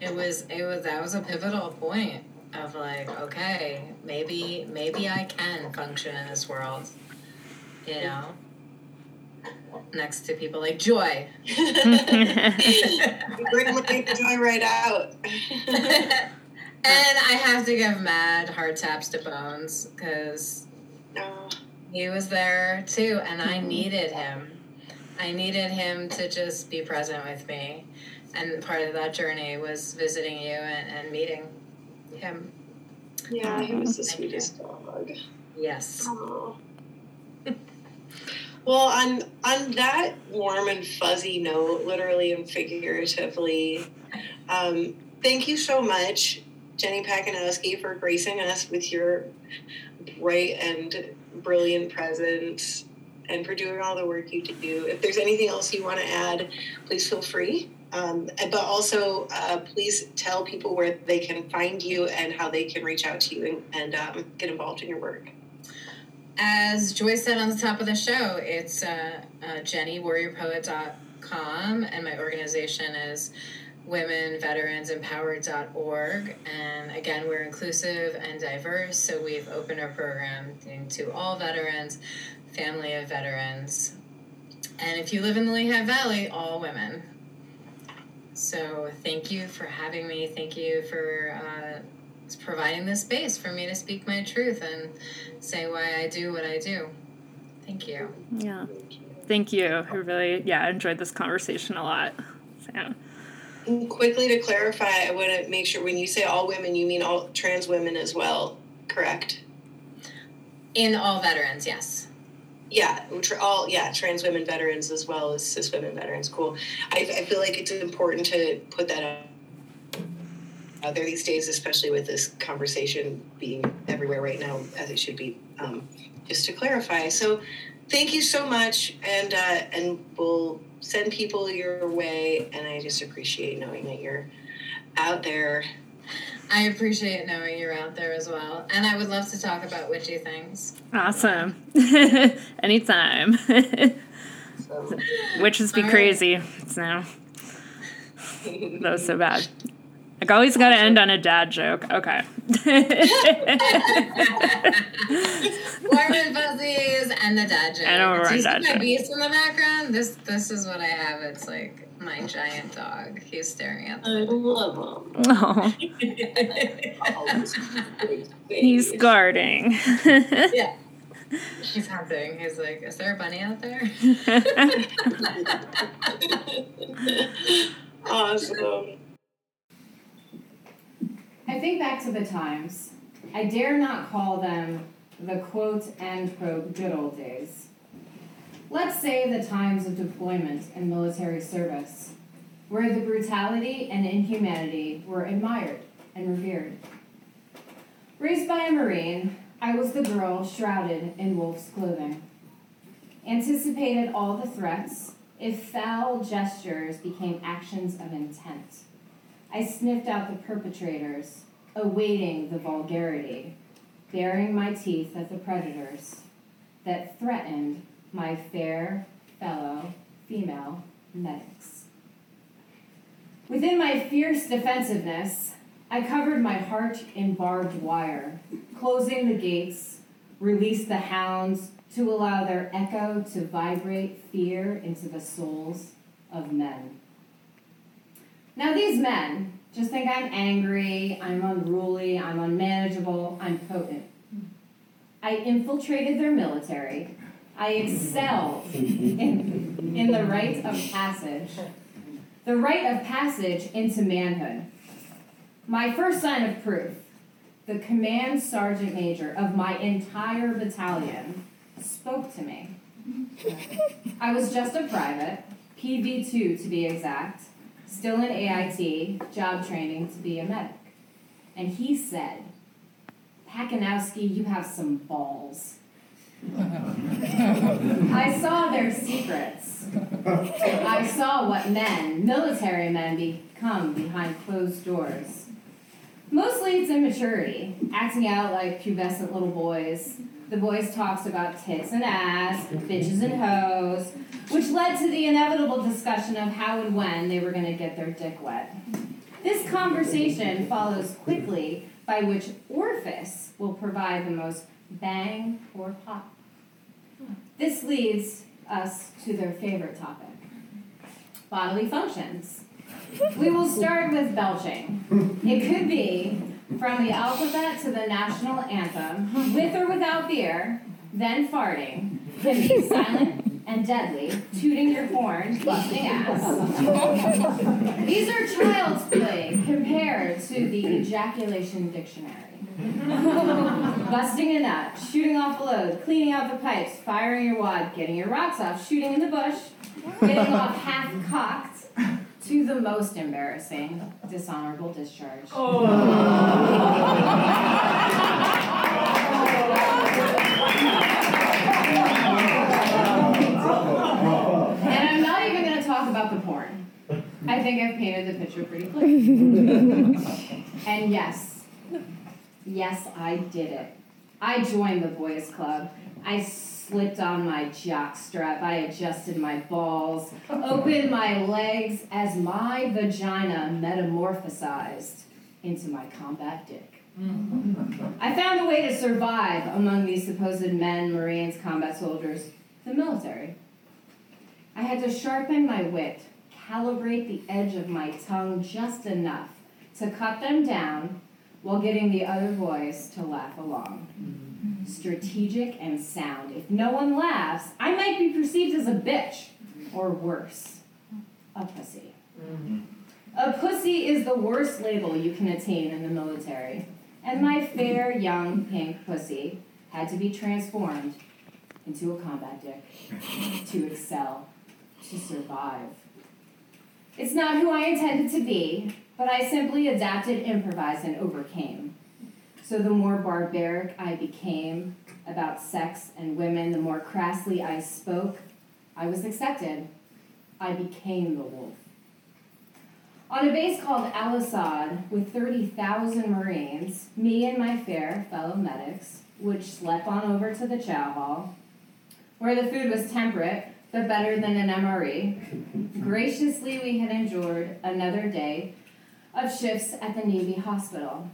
it was it was that was a pivotal point of like, okay, maybe maybe I can function in this world, you know, next to people like Joy. Bring Joy right out. and I have to give mad hard taps to Bones because oh. he was there too, and I mm-hmm. needed him. I needed him to just be present with me. And part of that journey was visiting you and, and meeting him. Yeah, he was the sweetest dog. Yes. Aww. well, on on that warm and fuzzy note, literally and figuratively, um, thank you so much, Jenny Pacanowski, for gracing us with your bright and brilliant presence and for doing all the work you do. If there's anything else you want to add, please feel free. Um, but also, uh, please tell people where they can find you and how they can reach out to you and, and um, get involved in your work. As Joy said on the top of the show, it's uh, uh, jennywarriorpoet.com, and my organization is womenveteransempowered.org. And again, we're inclusive and diverse, so we've opened our program to all veterans, family of veterans, And if you live in the Lehigh Valley, all women. So thank you for having me. Thank you for uh, providing this space for me to speak my truth and say why I do what I do. Thank you. Yeah. Thank you. I really, yeah, enjoyed this conversation a lot. So. Quickly to clarify, I want to make sure when you say all women, you mean all trans women as well, correct? In all veterans, yes. Yeah, all yeah, trans women veterans as well as cis women veterans. Cool. I, I feel like it's important to put that out, out there these days, especially with this conversation being everywhere right now, as it should be. Um, just to clarify. So, thank you so much, and uh, and we'll send people your way. And I just appreciate knowing that you're out there. I appreciate knowing you're out there as well, and I would love to talk about witchy things. Awesome, anytime. so, Witches be crazy. So that was so bad. Like always got to end on a dad joke. Okay. Warm and fuzzies and the dad joke. I know we're dad my beast in the background? This this is what I have. It's like my giant dog. He's staring at. I love him. Oh. He's guarding. yeah. He's hunting. He's like, "Is there a bunny out there?" awesome. I think back to the times. I dare not call them the quote end quote good old days. Let's say the times of deployment and military service, where the brutality and inhumanity were admired and revered. Raised by a Marine, I was the girl shrouded in wolf's clothing. Anticipated all the threats if foul gestures became actions of intent. I sniffed out the perpetrators, awaiting the vulgarity, baring my teeth at the predators that threatened my fair fellow female medics. Within my fierce defensiveness, I covered my heart in barbed wire, closing the gates, released the hounds to allow their echo to vibrate fear into the souls of men. Now, these men just think I'm angry, I'm unruly, I'm unmanageable, I'm potent. I infiltrated their military. I excelled in, in the rite of passage. The rite of passage into manhood. My first sign of proof the command sergeant major of my entire battalion spoke to me. I was just a private, PV2 to be exact, still in AIT, job training to be a medic. And he said, Pacanowski, you have some balls. I saw their secrets. I saw what men, military men, become behind closed doors. Mostly it's immaturity, acting out like pubescent little boys. The boys talks about tits and ass, bitches and hoes, which led to the inevitable discussion of how and when they were going to get their dick wet. This conversation follows quickly by which orifice will provide the most bang or pop. This leads us to their favorite topic bodily functions. We will start with belching. It could be from the alphabet to the national anthem, with or without beer, then farting, can be silent and deadly, tooting your horn, busting ass. These are child's play compared to the ejaculation dictionary. Busting a nut, shooting off a load, cleaning out the pipes, firing your wad, getting your rocks off, shooting in the bush, getting off half cocked, to the most embarrassing, dishonorable discharge. Oh. and I'm not even going to talk about the porn. I think I've painted the picture pretty clear. and yes, yes, I did it. I joined the boys' club. I slipped on my jock strap. I adjusted my balls, opened my legs as my vagina metamorphosized into my combat dick. I found a way to survive among these supposed men, Marines, combat soldiers, the military. I had to sharpen my wit, calibrate the edge of my tongue just enough to cut them down while getting the other boys to laugh along. Mm-hmm. Strategic and sound. If no one laughs, I might be perceived as a bitch, or worse, a pussy. Mm-hmm. A pussy is the worst label you can attain in the military, and my fair young pink pussy had to be transformed into a combat dick to excel, to survive. It's not who I intended to be, but I simply adapted, improvised, and overcame. So the more barbaric I became about sex and women, the more crassly I spoke, I was accepted. I became the wolf. On a base called Al Assad, with 30,000 Marines, me and my fair fellow medics would schlep on over to the chow hall, where the food was temperate, but better than an MRE. Graciously, we had endured another day of shifts at the Navy hospital,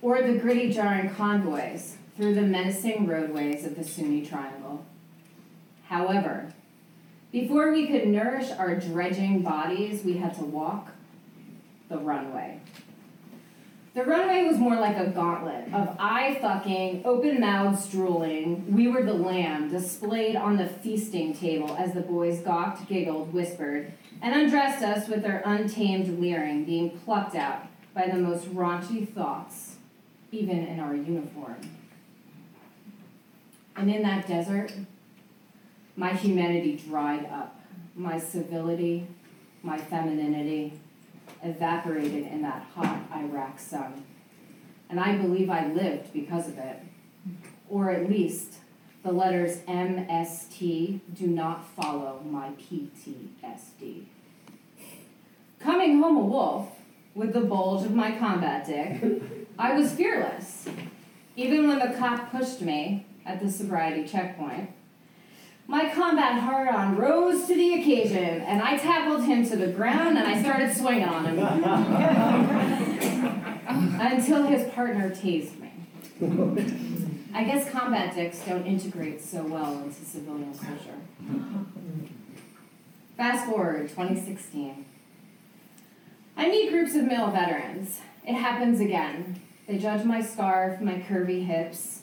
or the gritty jarring convoys through the menacing roadways of the Sunni Triangle. However, before we could nourish our dredging bodies, we had to walk the runway. The runway was more like a gauntlet of eye fucking, open mouths drooling. We were the lamb displayed on the feasting table as the boys gawked, giggled, whispered, and undressed us with their untamed leering being plucked out by the most raunchy thoughts, even in our uniform. And in that desert, my humanity dried up, my civility, my femininity evaporated in that hot Iraq sun. And I believe I lived because of it. Or at least the letters MST do not follow my PTSD. Coming home a wolf, with the bulge of my combat dick, I was fearless. Even when the cop pushed me at the sobriety checkpoint, my combat hard on rose to the occasion, and I tackled him to the ground and I started swinging on him. Until his partner tased me. I guess combat dicks don't integrate so well into civilian culture. Fast forward 2016. I meet groups of male veterans. It happens again. They judge my scarf, my curvy hips,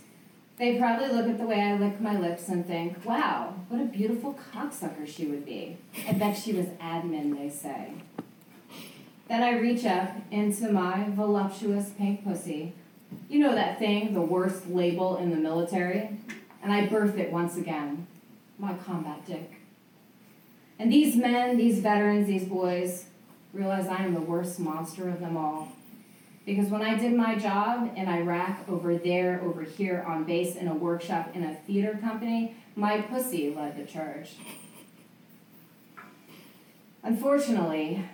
they probably look at the way I lick my lips and think, wow, what a beautiful cocksucker she would be. I bet she was admin, they say. Then I reach up into my voluptuous pink pussy. You know that thing, the worst label in the military? And I birth it once again my combat dick. And these men, these veterans, these boys realize I am the worst monster of them all. Because when I did my job in Iraq, over there, over here, on base, in a workshop, in a theater company, my pussy led the charge. Unfortunately,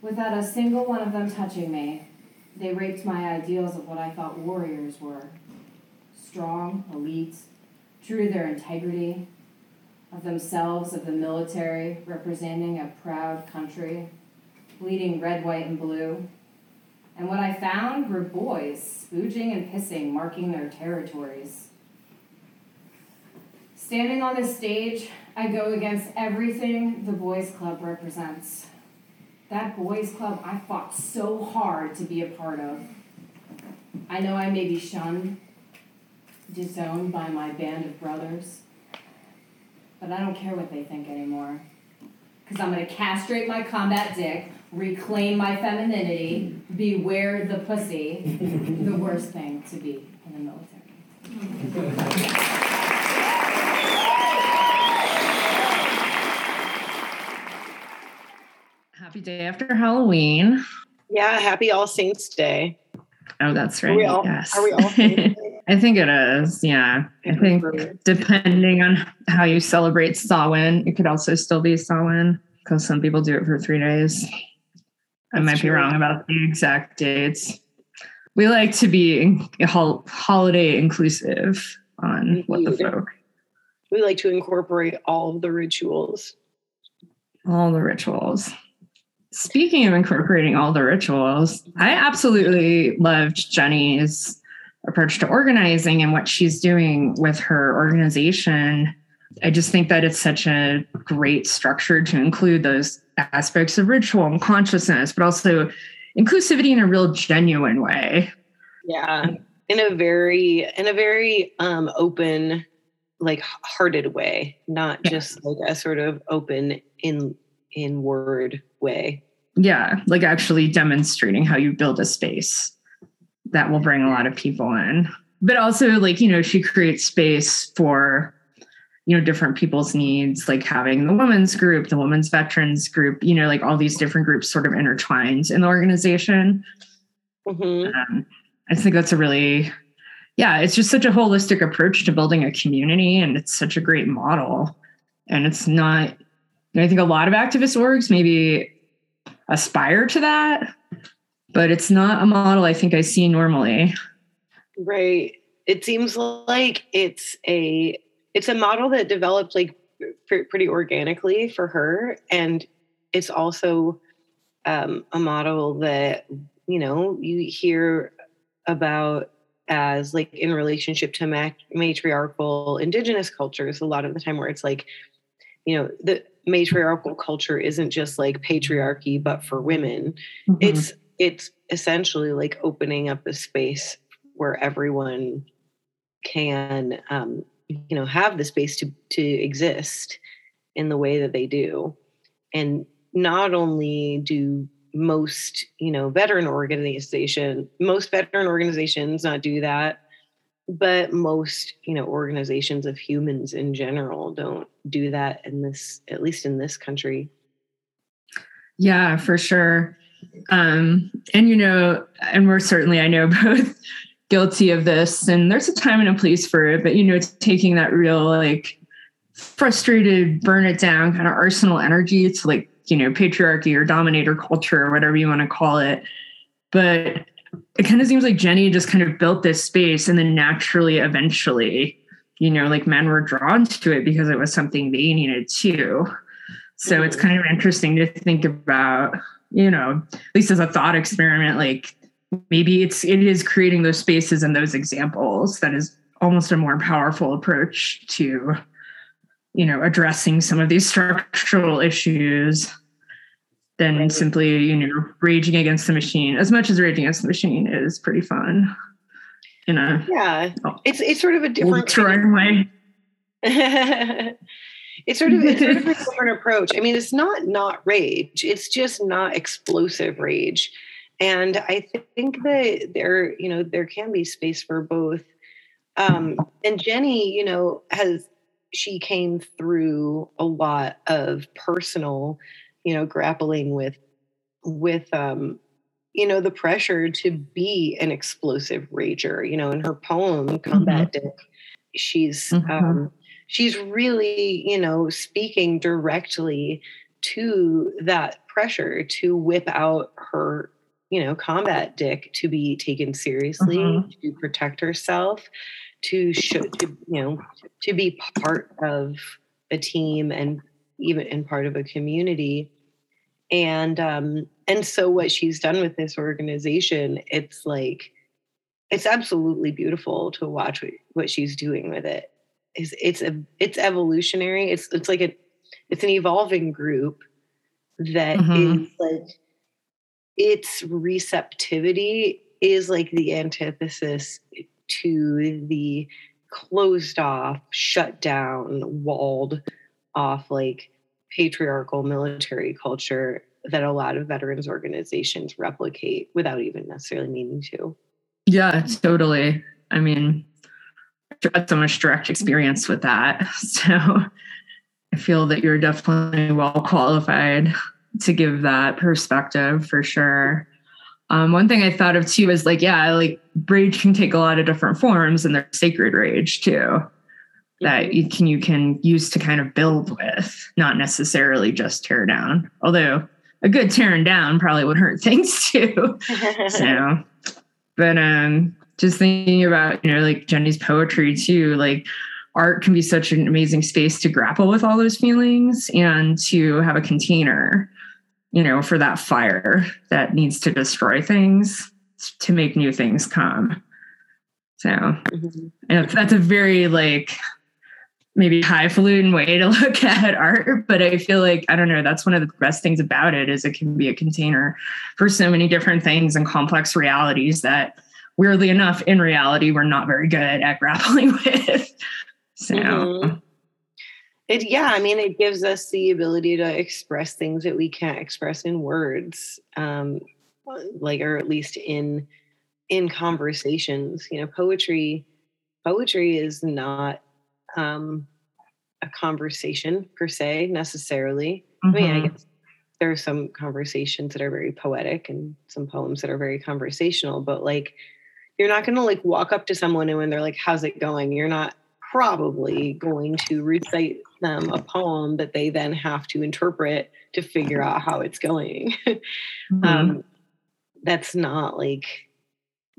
without a single one of them touching me, they raped my ideals of what I thought warriors were strong, elite, true to their integrity, of themselves, of the military, representing a proud country, bleeding red, white, and blue and what I found were boys spooging and pissing, marking their territories. Standing on this stage, I go against everything the boys' club represents. That boys' club I fought so hard to be a part of. I know I may be shunned, disowned by my band of brothers, but I don't care what they think anymore. Because I'm going to castrate my combat dick reclaim my femininity, beware the pussy, the worst thing to be in the military. Happy day after Halloween. Yeah, happy All Saints Day. Oh, that's right. Are we all, yes. are we all I think it is. Yeah. I think depending on how you celebrate Samhain, it could also still be Samhain because some people do it for three days. I might true. be wrong about the exact dates. We like to be holiday inclusive on what the folk. We like to incorporate all of the rituals. All the rituals. Speaking of incorporating all the rituals, I absolutely loved Jenny's approach to organizing and what she's doing with her organization I just think that it's such a great structure to include those aspects of ritual and consciousness, but also inclusivity in a real genuine way. Yeah. In a very in a very um open like hearted way, not yeah. just like a sort of open in in word way. Yeah, like actually demonstrating how you build a space that will bring a lot of people in. But also like, you know, she creates space for you know different people's needs like having the women's group the women's veterans group you know like all these different groups sort of intertwined in the organization mm-hmm. um, i think that's a really yeah it's just such a holistic approach to building a community and it's such a great model and it's not i think a lot of activist orgs maybe aspire to that but it's not a model i think i see normally. Right. It seems like it's a it's a model that developed like pretty organically for her. And it's also um, a model that you know you hear about as like in relationship to matriarchal indigenous cultures a lot of the time where it's like you know the matriarchal culture isn't just like patriarchy but for women mm-hmm. it's it's essentially like opening up a space where everyone can um, you know have the space to to exist in the way that they do and not only do most you know veteran organization most veteran organizations not do that but most you know organizations of humans in general don't do that in this at least in this country. Yeah for sure. Um and you know and we're certainly i know both guilty of this and there's a time and a place for it but you know it's taking that real like frustrated burn it down kind of arsenal energy to like you know patriarchy or dominator culture or whatever you want to call it. But it kind of seems like jenny just kind of built this space and then naturally eventually you know like men were drawn to it because it was something they needed too. So it's mm-hmm. kind of interesting to think about you know at least as a thought experiment like maybe it's it is creating those spaces and those examples that is almost a more powerful approach to you know addressing some of these structural issues than right. simply you know raging against the machine. As much as raging against the machine is pretty fun You know. yeah. It's it's sort of a different kind way. It's sort of it's sort of a different approach. I mean it's not not rage. It's just not explosive rage. And i think that there you know there can be space for both. Um and jenny you know has she came through a lot of personal you know grappling with with um you know the pressure to be an explosive rager you know in her poem combat mm-hmm. dick she's mm-hmm. um she's really you know speaking directly to that pressure to whip out her you know, combat dick to be taken seriously, mm-hmm. to protect herself, to show, to, you know, to be part of a team and even in part of a community. And, um, and so what she's done with this organization, it's like, it's absolutely beautiful to watch what, what she's doing with it. It's, it's a, it's evolutionary. It's, it's like a, it's an evolving group that mm-hmm. is like its receptivity is like the antithesis to the closed off, shut down, walled off, like patriarchal military culture that a lot of veterans organizations replicate without even necessarily meaning to. Yeah, totally. I mean, I've had so much direct experience with that. So I feel that you're definitely well qualified to give that perspective for sure. Um, one thing I thought of too is like, yeah, like rage can take a lot of different forms, and there's sacred rage too that mm-hmm. you can you can use to kind of build with, not necessarily just tear down. Although a good tearing down probably would hurt things too. so, but um, just thinking about you know like Jenny's poetry too, like art can be such an amazing space to grapple with all those feelings and to have a container you know, for that fire that needs to destroy things to make new things come. So mm-hmm. that's a very like maybe highfalutin way to look at art, but I feel like I don't know. That's one of the best things about it is it can be a container for so many different things and complex realities that, weirdly enough, in reality, we're not very good at grappling with. So. Mm-hmm. It, yeah, I mean, it gives us the ability to express things that we can't express in words, um, like, or at least in in conversations. You know, poetry poetry is not um, a conversation per se necessarily. Mm-hmm. I mean, I mm-hmm. guess there are some conversations that are very poetic and some poems that are very conversational, but like you're not going to like walk up to someone and when they're like, "How's it going?" You're not probably going to recite them a poem that they then have to interpret to figure out how it's going. mm-hmm. um, that's not like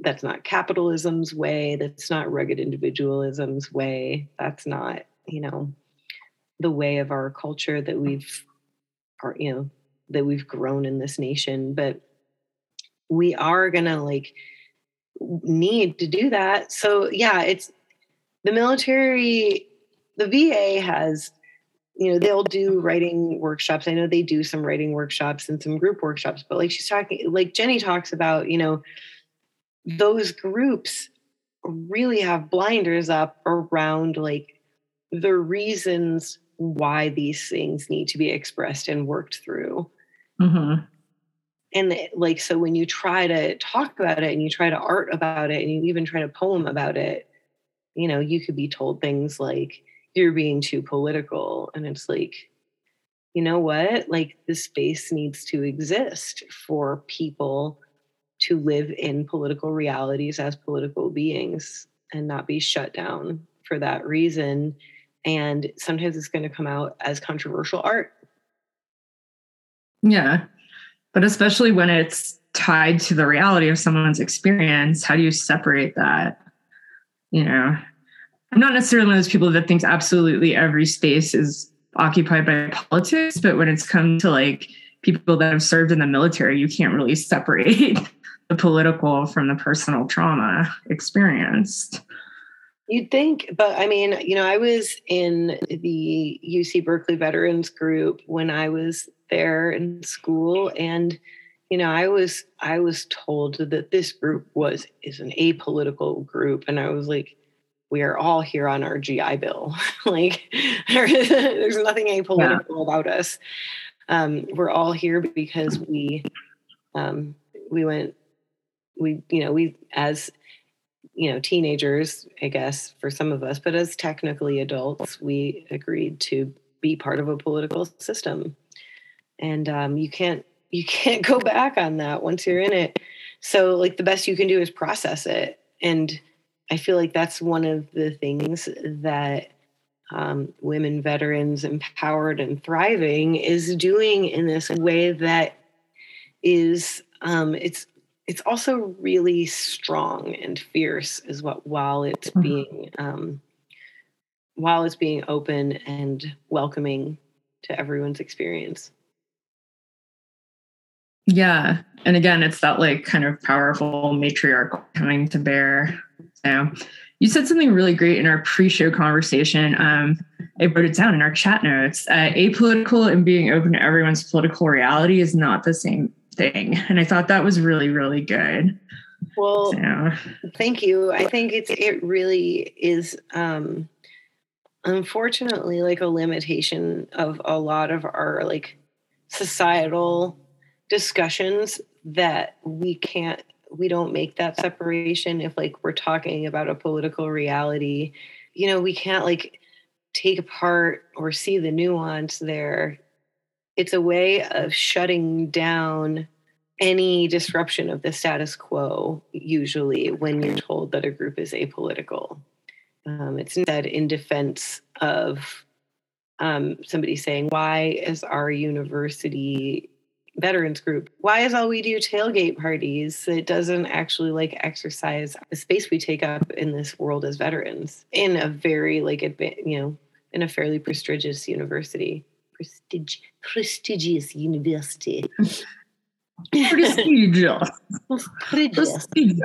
that's not capitalism's way that's not rugged individualism's way that's not you know the way of our culture that we've or you know that we've grown in this nation but we are gonna like need to do that. So yeah it's the military the va has you know they'll do writing workshops. I know they do some writing workshops and some group workshops but like she's talking like jenny talks about you know those groups really have blinders up around like the reasons why these things need to be expressed and worked through. Mm-hmm. And like, so when you try to talk about it and you try to art about it and you even try to poem about it, you know, you could be told things like, you're being too political. And it's like, you know what? Like, the space needs to exist for people to live in political realities as political beings and not be shut down for that reason. And sometimes it's going to come out as controversial art. Yeah. But especially when it's tied to the reality of someone's experience, how do you separate that? You know, I'm not necessarily one of those people that thinks absolutely every space is occupied by politics, but when it's come to like people that have served in the military, you can't really separate the political from the personal trauma experienced. You'd think, but I mean, you know, I was in the UC Berkeley Veterans Group when I was there in school, and you know, I was I was told that this group was is an apolitical group, and I was like, we are all here on our GI Bill. like, there's nothing apolitical yeah. about us. Um, we're all here because we um, we went we you know we as you know teenagers i guess for some of us but as technically adults we agreed to be part of a political system. And um, you can't you can't go back on that once you're in it. So like the best you can do is process it. And i feel like that's one of the things that um, women veterans empowered and thriving is doing in this way that is um, it's it's also really strong and fierce is what while it's mm-hmm. being um, while it's being open and welcoming to everyone's experience yeah and again it's that like kind of powerful matriarch coming to bear so you said something really great in our pre-show conversation um, i wrote it down in our chat notes uh, apolitical and being open to everyone's political reality is not the same thing. And I thought that was really, really good. Well, so. thank you. I think it's it really is um unfortunately like a limitation of a lot of our like societal discussions that we can't we don't make that separation if like we're talking about a political reality you know we can't like take apart or see the nuance there it's a way of shutting down any disruption of the status quo usually when you're told that a group is apolitical. Um, it's said in defense of um, somebody saying why is our university veterans group why is all we do tailgate parties? It doesn't actually like exercise the space we take up in this world as veterans in a very like you know in a fairly prestigious university prestige, prestigious university. prestigious. prestigious.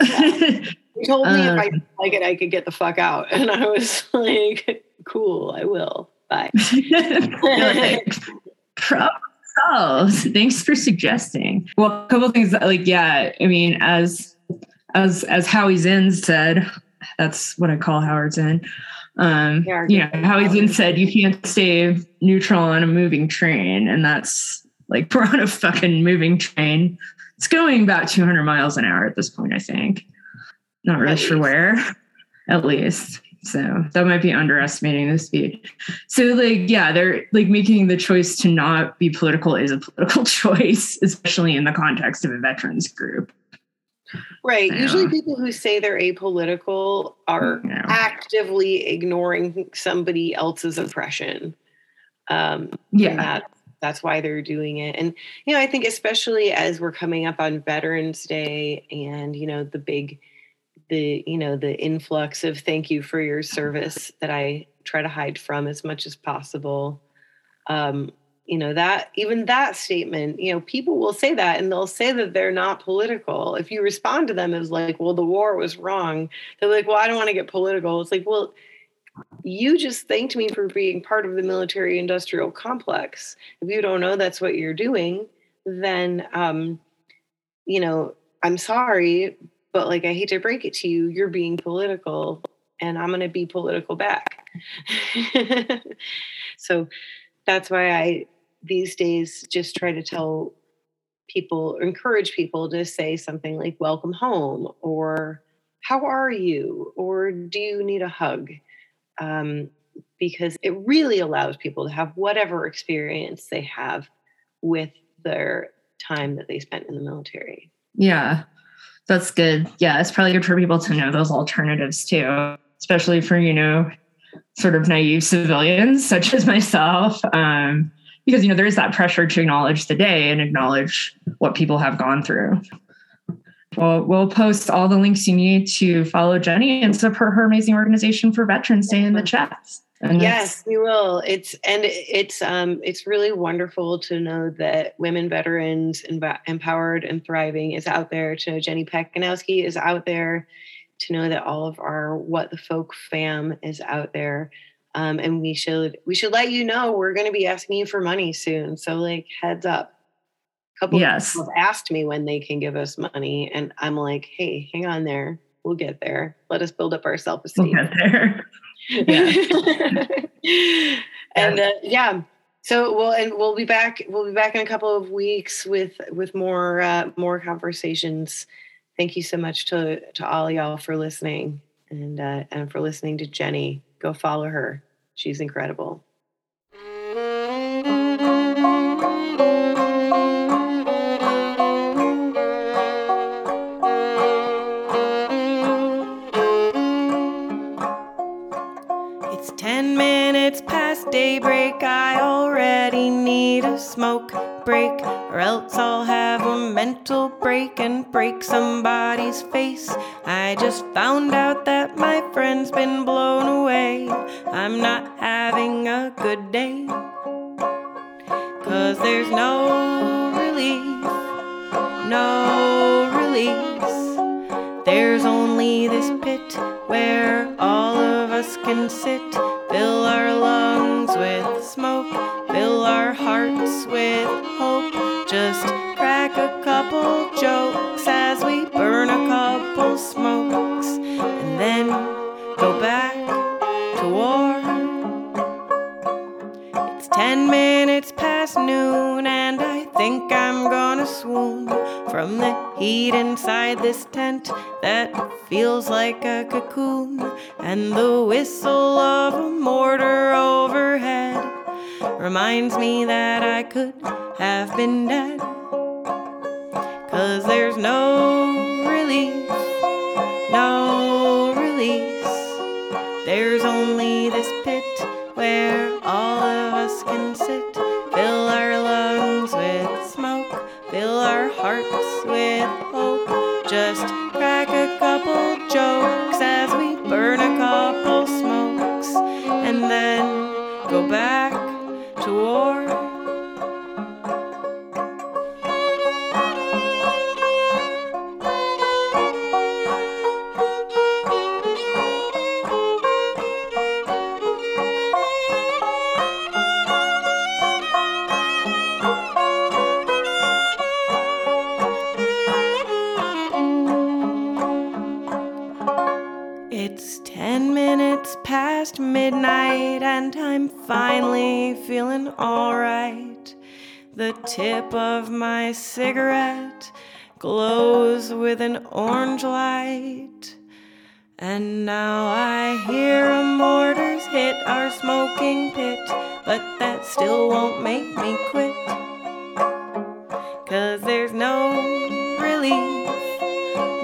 He told me um, if I didn't like it, I could get the fuck out. And I was like, cool, I will. Bye. problem solved. Thanks for suggesting. Well, a couple things that, like, yeah, I mean, as as as Howie Zinn said, that's what I call Howard Zinn. Um, yeah, you know, Howie Zinn said you can't stay neutral on a moving train, and that's like we're on a fucking moving train. It's going about 200 miles an hour at this point, I think. Not really sure where, at least. So that might be underestimating the speed. So like, yeah, they're like making the choice to not be political is a political choice, especially in the context of a veterans group. Right. Usually people who say they're apolitical are yeah. actively ignoring somebody else's oppression. Um, yeah. That, that's why they're doing it. And, you know, I think especially as we're coming up on Veterans Day and, you know, the big the you know the influx of thank you for your service that i try to hide from as much as possible um, you know that even that statement you know people will say that and they'll say that they're not political. If you respond to them as like well the war was wrong they're like well i don't want to get political. It's like well you just thanked me for being part of the military industrial complex. If you don't know that's what you're doing then um, you know i'm sorry but like I hate to break it to you, you're being political and I'm going to be political back. so that's why I these days just try to tell people encourage people to say something like welcome home or how are you or do you need a hug um, because it really allows people to have whatever experience they have with their time that they spent in the military yeah that's good. Yeah, it's probably good for people to know those alternatives too, especially for, you know, sort of naive civilians such as myself. Um, because, you know, there is that pressure to acknowledge the day and acknowledge what people have gone through. Well, we'll post all the links you need to follow Jenny and support her amazing organization for Veterans Day in the chats. And yes, we will. It's and it's um it's really wonderful to know that women veterans and empowered and thriving is out there. To know Jenny Pacanowski is out there. To know that all of our what the folk fam is out there. Um, and we should we should let you know we're going to be asking you for money soon. So like heads up. A couple yes. people have asked me when they can give us money, and I'm like, hey, hang on there. We'll get there. Let us build up our self esteem. We'll get there. Yeah. and uh, yeah. So we'll and we'll be back. We'll be back in a couple of weeks with with more uh, more conversations. Thank you so much to to all y'all for listening and uh, and for listening to Jenny. Go follow her. She's incredible. It's 10 minutes past daybreak, I already need a smoke break, or else I'll have a mental break and break somebody's face. I just found out that my friend's been blown away. I'm not having a good day, cause there's no relief, no release. There's only this pit where all of us can sit, fill our lungs with smoke, fill our hearts with hope. Think I'm gonna swoon from the heat inside this tent that feels like a cocoon, and the whistle of a mortar overhead reminds me that I could have been dead. Cause there's no relief, no release. There's only this pit where feeling alright. The tip of my cigarette glows with an orange light. And now I hear a mortar's hit our smoking pit, but that still won't make me quit. Cause there's no relief,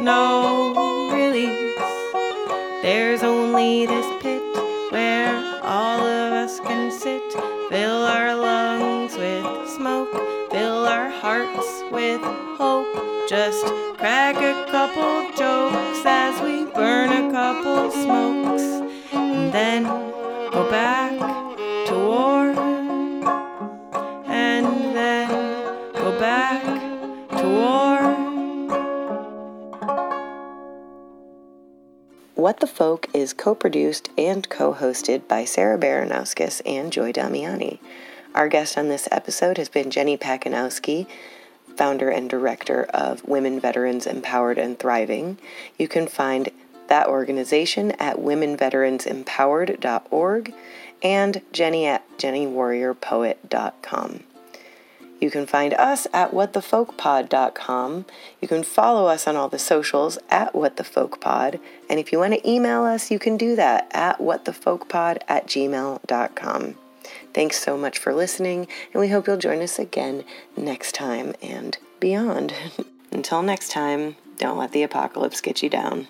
no release. There's only this crack a couple jokes as we burn a couple smokes, and then go back to war, and then go back to war. What the Folk is co produced and co hosted by Sarah Baranowskis and Joy Damiani. Our guest on this episode has been Jenny Pacanowski, founder and director of Women Veterans Empowered and Thriving. You can find that organization at womenveteransempowered.org and Jenny at jennywarriorpoet.com. You can find us at whatthefolkpod.com. You can follow us on all the socials at whatthefolkpod. And if you want to email us, you can do that at whatthefolkpod at gmail.com. Thanks so much for listening, and we hope you'll join us again next time and beyond. Until next time, don't let the apocalypse get you down.